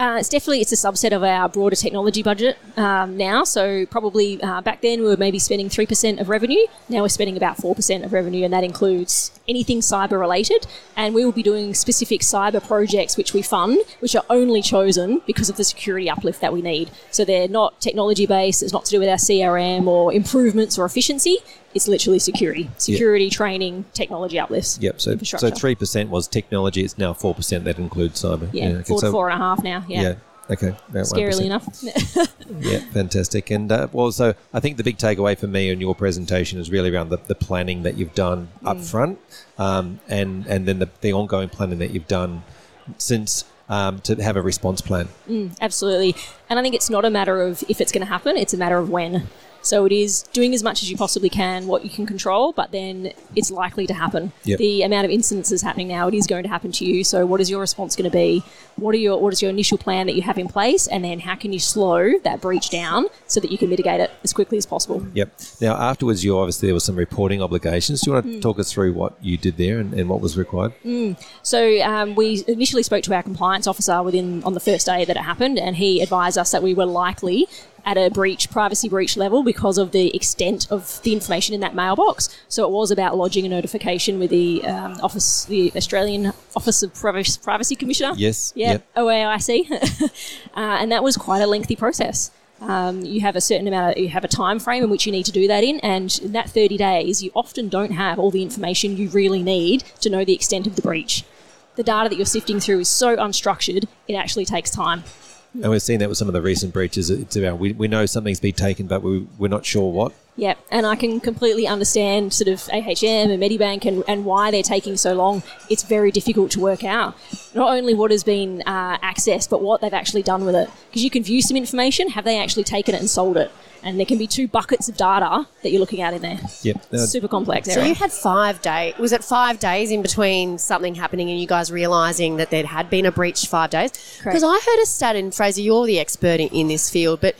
Uh, it's definitely it's a subset of our broader technology budget um, now. So probably uh, back then we were maybe spending three percent of revenue. Now we're spending about four percent of revenue, and that includes anything cyber related. And we will be doing specific cyber projects which we fund, which are only chosen because of the security uplift that we need. So they're not technology based. It's not to do with our CRM or improvements or efficiency. It's literally security, security training, technology uplifts. Yep. So so three percent was technology. It's now four percent that includes cyber. Yeah, okay, four so- four and a half now. Yeah, Yeah. Okay. About scarily 1%. enough. [laughs] Yeah, fantastic. And uh, well, so I think the big takeaway for me in your presentation is really around the, the planning that you've done up Mm. front, um, and and then the, the ongoing planning that you've done since um, to have a response plan. Absolutely. And I think it's not a matter of if it's going to happen, it's a matter of when. So it is doing as much as you possibly can, what you can control, but then it's likely to happen. Yep. The amount of incidences happening now, it is going to happen to you. So what is your response going to be? What are your what is your initial plan that you have in place, and then how can you slow that breach down so that you can mitigate it as quickly as possible? Yep. Now afterwards, you obviously there were some reporting obligations. Do you want Mm. to talk us through what you did there and, and what was required? So um, we initially spoke to our compliance officer within on the first day that it happened, and he advised us that we were likely at a breach, privacy breach level because of the extent of the information in that mailbox. So it was about lodging a notification with the um, office, the Australian Office of Privacy, Commissioner. Yes. Yeah, Yep. OAIC, [laughs] uh, and that was quite a lengthy process. Um, you have a certain amount of, you have a time frame in which you need to do that in, and in that 30 days, you often don't have all the information you really need to know the extent of the breach. The data that you're sifting through is so unstructured, it actually takes time. And we've seen that with some of the recent breaches. It's about we, we know something's been taken, but we, we're not sure what. Yeah, and I can completely understand sort of AHM and Medibank and, and why they're taking so long. It's very difficult to work out. Not only what has been uh, accessed, but what they've actually done with it. Because you can view some information, have they actually taken it and sold it? And there can be two buckets of data that you're looking at in there. Yep. Now, Super complex So area. you had five days. Was it five days in between something happening and you guys realizing that there had been a breach? Five days. Because I heard a stat, and Fraser, you're the expert in, in this field, but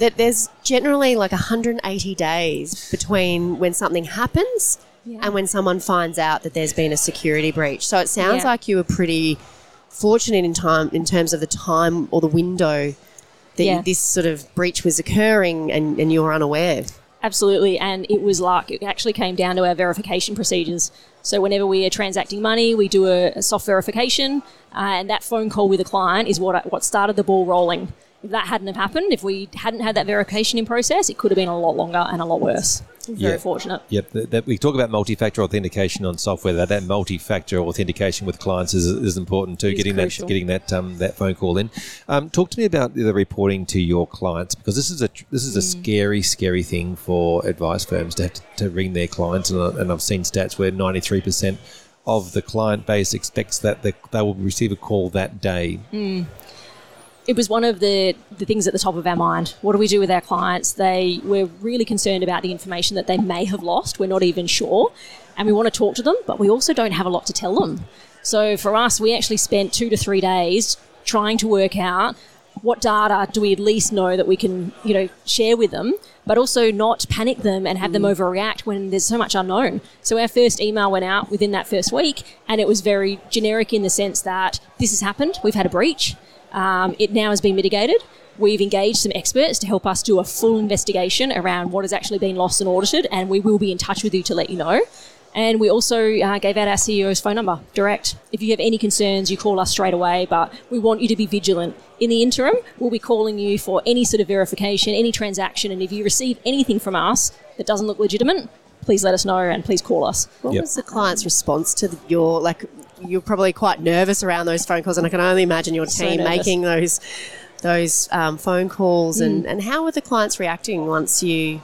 that there's generally like 180 days between when something happens and when someone finds out that there's been a security breach. So it sounds Yeah. like you were pretty fortunate in time in terms of the time or the window that Yeah. this sort of breach was occurring and, and you were unaware. Absolutely, and it was like it actually came down to our verification procedures. So whenever we are transacting money, we do a, a soft verification, uh, and that phone call with a client is what what started the ball rolling. If that hadn't have happened, if we hadn't had that verification in process, it could have been a lot longer and a lot worse. Very Yeah. fortunate. Yep, that, that we talk about multi-factor authentication on software. That that multi-factor authentication with clients is, is important too. Is getting crucial. that getting that um, that phone call in. Um, talk to me about the reporting to your clients because this is a this is a Mm. scary scary thing for advice firms to have to, to ring their clients, and, I- and I've seen stats where ninety three percent of the client base expects that they, they will receive a call that day. It was one of the, the things at the top of our mind. What do we do with our clients? They we're really concerned about the information that they may have lost. We're not even sure, and we want to talk to them, but we also don't have a lot to tell them. So for us, we actually spent two to three days trying to work out what data do we at least know that we can you know share with them but also not panic them and have them mm. overreact when there's so much unknown so our first email went out within that first week and it was very generic in the sense that this has happened we've had a breach um, it now has been mitigated. We've engaged some experts to help us do a full investigation around what has actually been lost and audited, and we will be in touch with you to let you know. And we also uh, gave out our CEO's phone number direct. If you have any concerns, you call us straight away, but we want you to be vigilant. In the interim, we'll be calling you for any sort of verification, any transaction, and if you receive anything from us that doesn't look legitimate, please let us know and please call us. What Yep. was the client's response to the, your like? You're probably quite nervous around those phone calls, and I can only imagine your team nervous. making those those um, phone calls. Mm. And and how were the clients reacting once you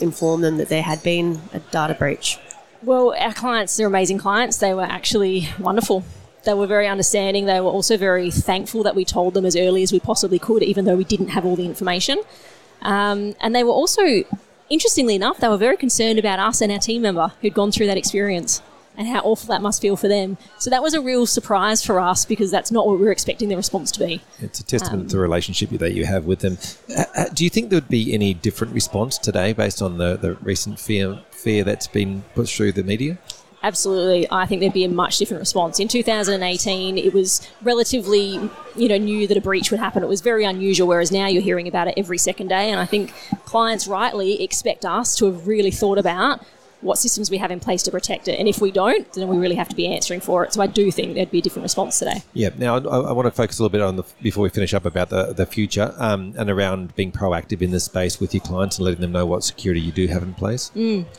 informed them that there had been a data breach? Well, our clients, they're amazing clients. They were actually wonderful. They were very understanding. They were also very thankful that we told them as early as we possibly could, even though we didn't have all the information. Um, and they were also, interestingly enough, they were very concerned about us and our team member who'd gone through that experience and how awful that must feel for them. So that was a real surprise for us because that's not what we were expecting the response to be. It's a testament to the relationship that you have with them. Uh, uh, do you think there would be any different response today based on the, the recent fear fear that's been put through the media? Absolutely, I think there'd be a much different response. In 2018, it was relatively, you know, new that a breach would happen. It was very unusual, whereas now you're hearing about it every second day. And I think clients rightly expect us to have really thought about what systems we have in place to protect it. And if we don't, then we really have to be answering for it. So I do think there'd be a different response today. Yeah. Now, I, I want to focus a little bit on the before we finish up about the the future um, and around being proactive in this space with your clients and letting them know what security you do have in place.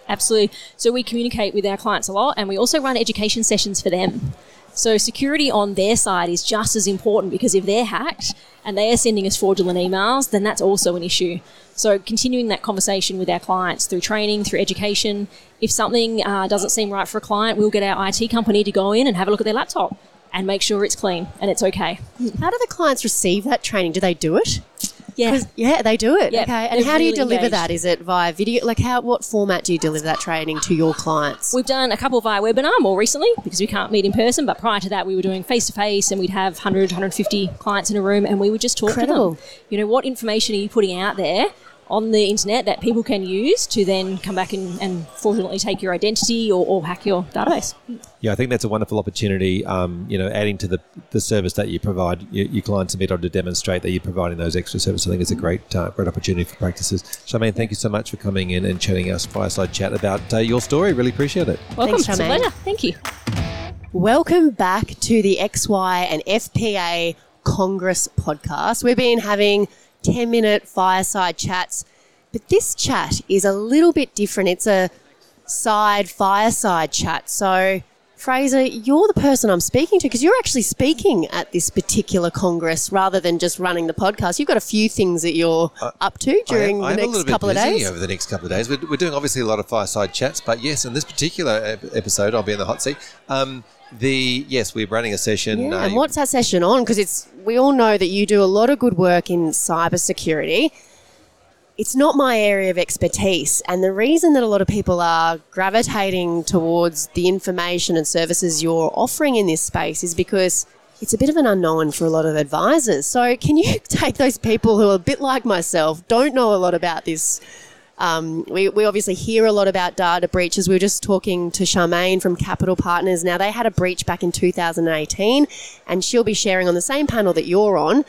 Absolutely. So we communicate with our clients a lot and we also run education sessions for them. So security on their side is just as important because if they're hacked and they are sending us fraudulent emails, then that's also an issue. So continuing that conversation with our clients through training, through education. If something uh, doesn't seem right for a client, we'll get our IT company to go in and have a look at their laptop and make sure it's clean and it's okay. How do the clients receive that training? Do they do it? Yeah. yeah, they do it. Okay, and they're how do you really deliver engaged. that? Is it via video? Like, how? What format do you deliver that training to your clients? We've done a couple via webinar more recently because we can't meet in person, but prior to that, we were doing face to face and we'd have 100, 150 clients in a room and we would just talk Incredible. to them. You know, what information are you putting out there on the internet that people can use to then come back and, and fraudulently take your identity or, or hack your database? Yeah, I think that's a wonderful opportunity. Um, you know, adding to the, the service that you provide your, your clients and be able to demonstrate that you're providing those extra services. I think it's a great uh, great opportunity for practices. Charmaine, thank you so much for coming in and chatting us fireside chat about uh, your story. Really appreciate it. Welcome. Thanks, it's a Charmaine. pleasure. Thank you. Welcome back to the XY and FPA Congress podcast. We've been having 10 minute fireside chats, but this chat is a little bit different. It's a side fireside chat. So, Fraser, you're the person I'm speaking to because you're actually speaking at this particular Congress rather than just running the podcast. You've got a few things that you're up to during Uh, I the I am a next little couple bit of days. over the next couple of days. We're, we're doing obviously a lot of fireside chats, but yes, in this particular episode, I'll be in the hot seat. Um, the yes, we're running a session. Yeah, uh, and what's that session on? Because it's we all know that you do a lot of good work in cybersecurity. It's not my area of expertise, and the reason that a lot of people are gravitating towards the information and services you're offering in this space is because it's a bit of an unknown for a lot of advisors. So, can you [laughs] take those people who are a bit like myself, don't know a lot about this um, we, we obviously hear a lot about data breaches. We were just talking to Charmaine from Capital Partners. Now, they had a breach back in 2018, and she'll be sharing on the same panel that you're on,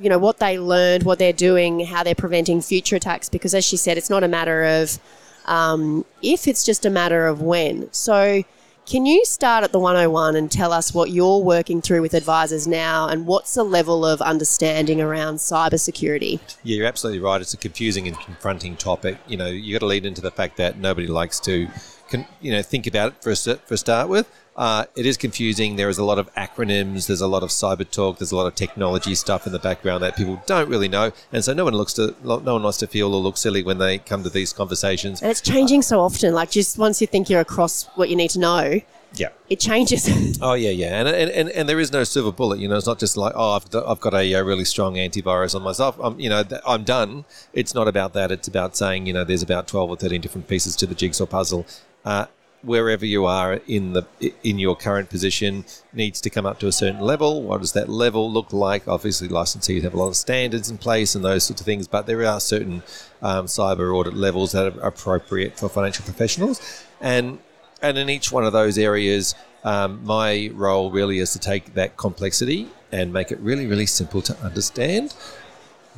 you know, what they learned, what they're doing, how they're preventing future attacks. Because, as she said, it's not a matter of um, if, it's just a matter of when. So, can you start at the 101 and tell us what you're working through with advisors now and what's the level of understanding around cybersecurity? Yeah, you're absolutely right. It's a confusing and confronting topic. You know, you've got to lead into the fact that nobody likes to, con- you know, think about it for a, for a start with. Uh, it is confusing. There is a lot of acronyms. There's a lot of cyber talk. There's a lot of technology stuff in the background that people don't really know, and so no one looks to no one wants to feel or look silly when they come to these conversations. And it's changing so often. Like, just once you think you're across what you need to know, Yeah. it changes. [laughs] Oh yeah, yeah, and, and and and there is no silver bullet. You know, it's not just like oh, I've, I've got a, uh really strong antivirus on myself. I'm, you know, th- I'm done. It's not about that. It's about saying you know, there's about twelve or thirteen different pieces to the jigsaw puzzle. Uh, wherever you are in the in your current position needs to come up to a certain level. What does that level look like? Obviously, licensees have a lot of standards in place and those sorts of things, but there are certain um, cyber audit levels that are appropriate for financial professionals, and and in each one of those areas, um, my role really is to take that complexity and make it really, really simple to understand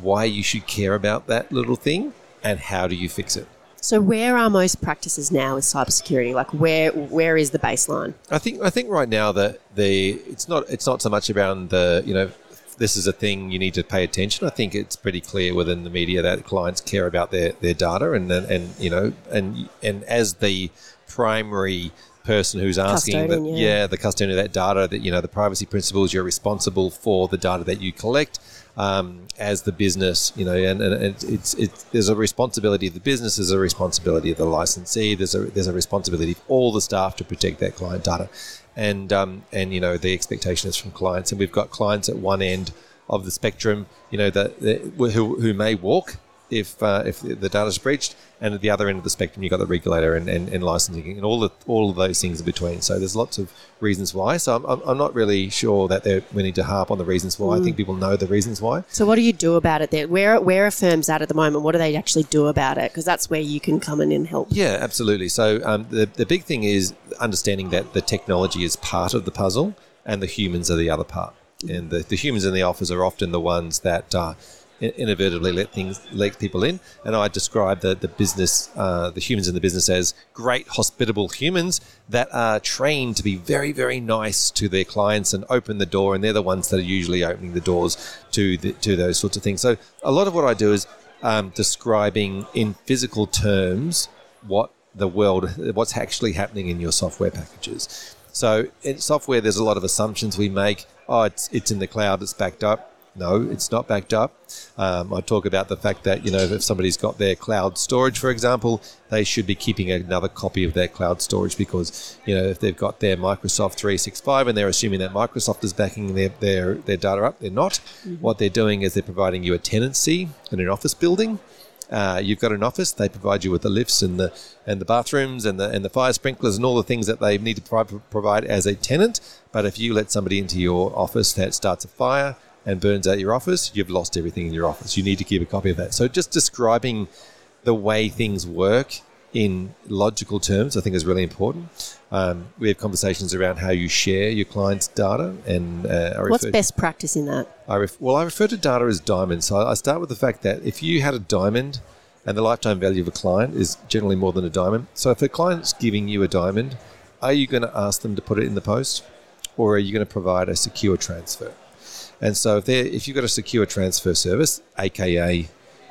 why you should care about that little thing and how do you fix it. So, where are most practices now with cybersecurity? Like, where where is the baseline? I think I think right now that the it's not it's not so much around the you know this is a thing you need to pay attention. I think it's pretty clear within the media that clients care about their, their data, and and you know, and and as the primary person who's asking that, yeah. yeah, the custodian of that data, that you know, the privacy principles, you're responsible for the data that you collect. Um, as the business, you know, and, and it's, it's, it's there's a responsibility of the business, there's a responsibility of the licensee, there's a there's a responsibility of all the staff to protect that client data, and um, and you know the expectation is from clients, and we've got clients at one end of the spectrum, you know, that, that who, who may walk if uh, if the data is breached, and at the other end of the spectrum, you've got the regulator and, and, and licensing and all the all of those things in between. So there's lots of reasons why. So I'm, I'm, I'm not really sure that we need to harp on the reasons why. I think people know the reasons why. So what do you do about it then? Where where are firms at at the moment? What do they actually do about it? Because that's where you can come in and help. Yeah, absolutely. So um, the the big thing is understanding that the technology is part of the puzzle and the humans are the other part. And the, the humans in the office are often the ones that uh, inadvertently let things let people in. And I describe the the business, uh, the humans in the business as great hospitable humans that are trained to be very very nice to their clients and open the door. And they're the ones that are usually opening the doors to the, to those sorts of things. So a lot of what I do is um, describing in physical terms what the world, what's actually happening in your software packages. So in software, there's a lot of assumptions we make. Oh, it's it's in the cloud, it's backed up. No, it's not backed up. Um, I talk about the fact that you know if somebody's got their cloud storage, for example, they should be keeping another copy of their cloud storage because you know if they've got their Microsoft 365 and they're assuming that Microsoft is backing their their, their data up, they're not. What they're doing is they're providing you a tenancy in an office building. Uh, you've got an office. They provide you with the lifts and the and the bathrooms and the and the fire sprinklers and all the things that they need to pro- provide as a tenant. But if you let somebody into your office that starts a fire and burns out your office, you've lost everything in your office. You need to keep a copy of that. So just describing the way things work in logical terms, I think is really important. Um, we have conversations around how you share your client's data, and uh, What's best practice in that? I ref- well, I refer to data as diamonds. So I start with the fact that if you had a diamond and the lifetime value of a client is generally more than a diamond. So if a client's giving you a diamond, are you going to ask them to put it in the post or are you going to provide a secure transfer? And so if, they're, if you've got a secure transfer service, aka,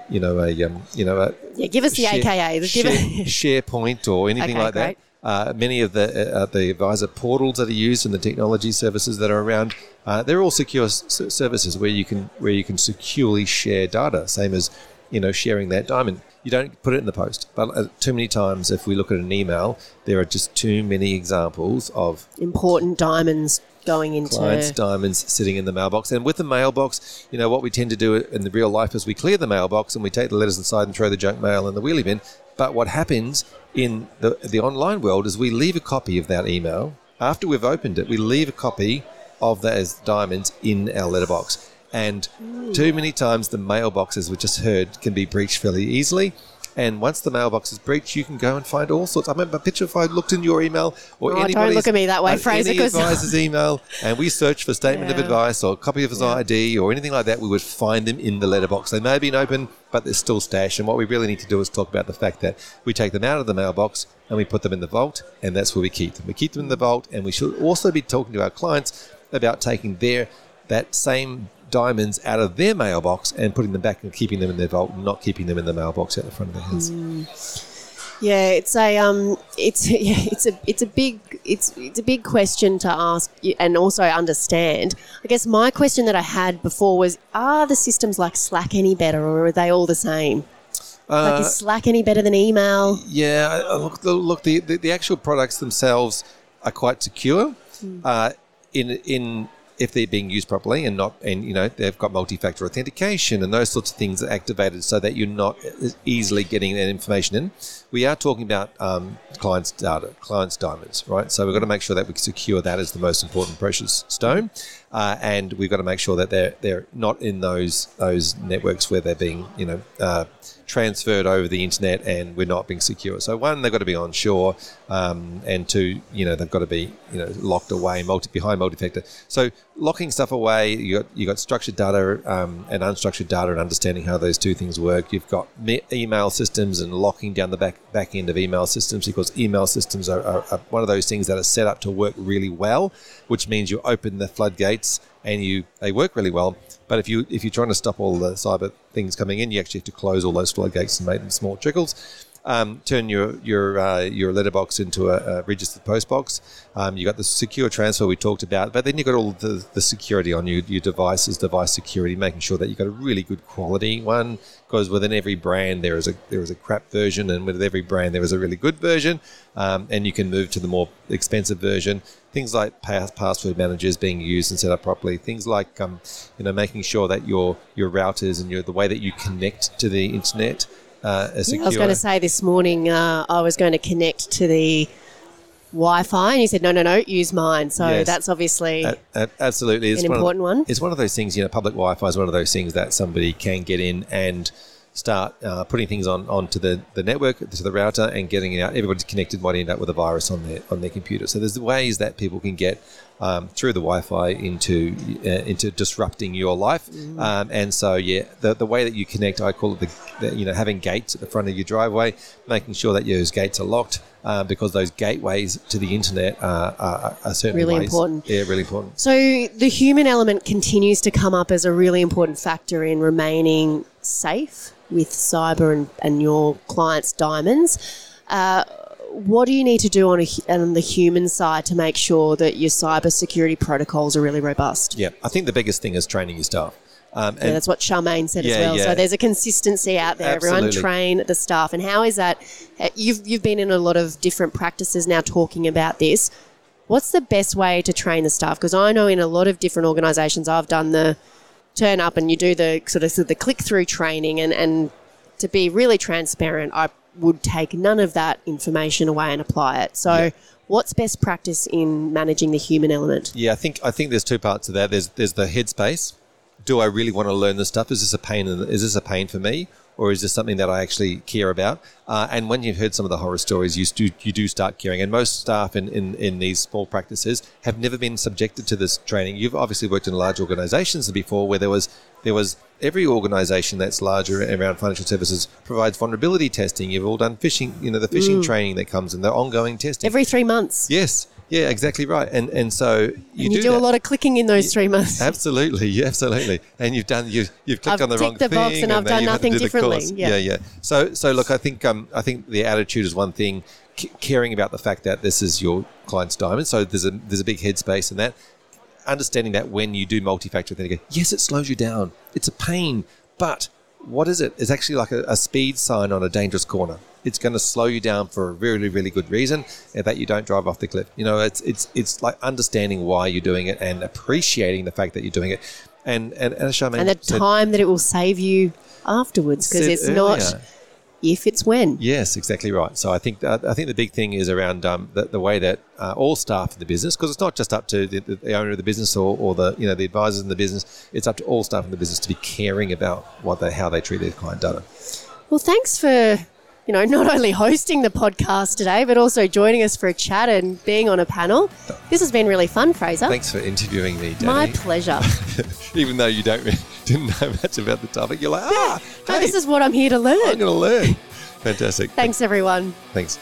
you know, a, um, you know, a, Yeah, give us the Share- AKA. Share, [laughs] SharePoint or anything Okay, like that. Uh, many of the uh, the advisor portals that are used and the technology services that are around, uh, they're all secure s- services where you can where you can securely share data. Same as you know sharing that diamond. You don't put it in the post, but uh, too many times, if we look at an email, there are just too many examples of Important diamonds going into. clients' diamonds sitting in the mailbox. And with the mailbox, you know, what we tend to do in the real life is we clear the mailbox and we take the letters inside and throw the junk mail in the wheelie bin. But what happens in the, the online world is we leave a copy of that email. After we've opened it, we leave a copy of those diamonds in our letterbox. And too many times the mailboxes we just heard can be breached fairly easily. And once the mailbox is breached, you can go and find all sorts. I remember a picture if I looked in your email or Oh, don't anybody's look at me that way, uh, Fraser, Any [laughs] advisor's email, and we search for statement of advice or copy of his ID or anything like that, we would find them in the letterbox. They may have been open, but they're still stashed. And what we really need to do is talk about the fact that we take them out of the mailbox and we put them in the vault, and that's where we keep them. We keep them in the vault, and we should also be talking to our clients about taking their that same diamonds out of their mailbox and putting them back and keeping them in their vault, not keeping them in the mailbox at the front of their house. Yeah, it's a um, it's [laughs] yeah, it's a it's a big it's it's a big question to ask and also understand. I guess my question that I had before was: Are the systems like Slack any better, or are they all the same? like, Uh, is Slack any better than email? Yeah, uh, look, the, look, the, the the actual products themselves are quite secure. Uh, in in if they're being used properly and not and you know they've got multi-factor authentication and those sorts of things are activated so that you're not easily getting that information in. We are talking about um, clients' data, clients' diamonds, right? So we've got to make sure that we secure that as the most important precious stone, uh, and we've got to make sure that they're they're not in those those networks where they're being you know uh, transferred over the internet and we're not being secure. So one, they've got to be on shore, um, and two, you know, they've got to be you know locked away, multi behind multi-factor. So locking stuff away, you got you got structured data um, and unstructured data, and understanding how those two things work. You've got me- email systems and locking down the back back end of email systems because email systems are, are, are one of those things that are set up to work really well, which means you open the floodgates and you they work really well. But if you if you're trying to stop all the cyber things coming in, you actually have to close all those floodgates and make them small trickles. Um, turn your your uh, your letterbox into a, a registered postbox. Um, you got the secure transfer we talked about, but then you got all the, the security on your, your devices, device security, making sure that you got a really good quality one. Because within every brand there is a there is a crap version, and with every brand there is a really good version, um, and you can move to the more expensive version. Things like pass, password managers being used and set up properly. Things like um, you know making sure that your your routers and your the way that you connect to the internet uh, secure. I was going to say this morning uh, I was going to connect to the Wi-Fi, and you said no, no, no, use mine. So Yes. that's obviously A- a- absolutely, it's an one of- important one. It's one of those things. You know, public Wi-Fi is one of those things that somebody can get in and start uh, putting things on onto the, the network to the router and getting it out. Everybody's connected might end up with a virus on their on their computer. So there's ways that people can get um, through the Wi-Fi into uh, into disrupting your life. Um, and so yeah, the, the way that you connect, I call it the, the you know having gates at the front of your driveway, making sure that those gates are locked. Uh, because those gateways to the internet are, are, are certainly Really ways- important. Yeah, really important. So the human element continues to come up as a really important factor in remaining safe with cyber and, and your clients' diamonds. Uh, what do you need to do on, a, on the human side to make sure that your cyber security protocols are really robust? Yeah, I think the biggest thing is training your staff. Um, Yeah, and that's what Charmaine said Yeah, as well. yeah. So there's a consistency out there. Everyone train the staff. And how is that? uh, You've you've been in a lot of different practices now talking about this. What's the best way to train the staff? Because I know in a lot of different organisations, I've done the turn up and you do the sort of, sort of the click through training, and and to be really transparent, I would take none of that information away and apply it. So. What's best practice in managing the human element? yeah, I think I think there's two parts to that. There's there's the headspace. Do I really want to learn this stuff? Is this a pain? in the- Is this a pain for me, or is this something that I actually care about? Uh, and when you've heard some of the horror stories, you do you do start caring. And most staff in, in, in these small practices have never been subjected to this training. You've obviously worked in large organisations before, where there was there was every organisation that's larger around financial services provides vulnerability testing. You've all done phishing, you know, the phishing training that comes in, the ongoing testing. Every three months. Yes, yeah, exactly right. And and so you, and you do, a lot of clicking in those three months. [laughs] Absolutely, yeah, absolutely. And you've done you you've clicked I've on the wrong the thing, box and I've done you have to nothing do differently. Yeah. yeah, yeah. So so look, I think um I think the attitude is one thing. C- caring about the fact that this is your client's diamond, so there's a there's a big headspace in that. Understanding that when you do multi-factor authentication, yes, it slows you down. It's a pain, but what is it? It's actually like a, a speed sign on a dangerous corner. It's going to slow you down for a really, really good reason, and that you don't drive off the cliff. You know, it's it's it's like understanding why you're doing it and appreciating the fact that you're doing it, and and, and and the said- time that it will save you afterwards because it's not earlier. If it's when Yes, exactly right. So I think that, I think the big thing is around um, the, the way that uh, all staff in the business, because it's not just up to the, the, the owner of the business or, or the you know the advisors in the business. It's up to all staff in the business to be caring about what they how they treat their client data. well thanks for you know [laughs] not only hosting the podcast today but also joining us for a chat and being on a panel this has been really fun fraser Thanks for interviewing me, Danny. my pleasure [laughs] Even though you don't [laughs] didn't know much about the topic, you're like, ah, no, hey, this is what i'm here to learn. I'm going to learn. Fantastic. thanks everyone Thanks.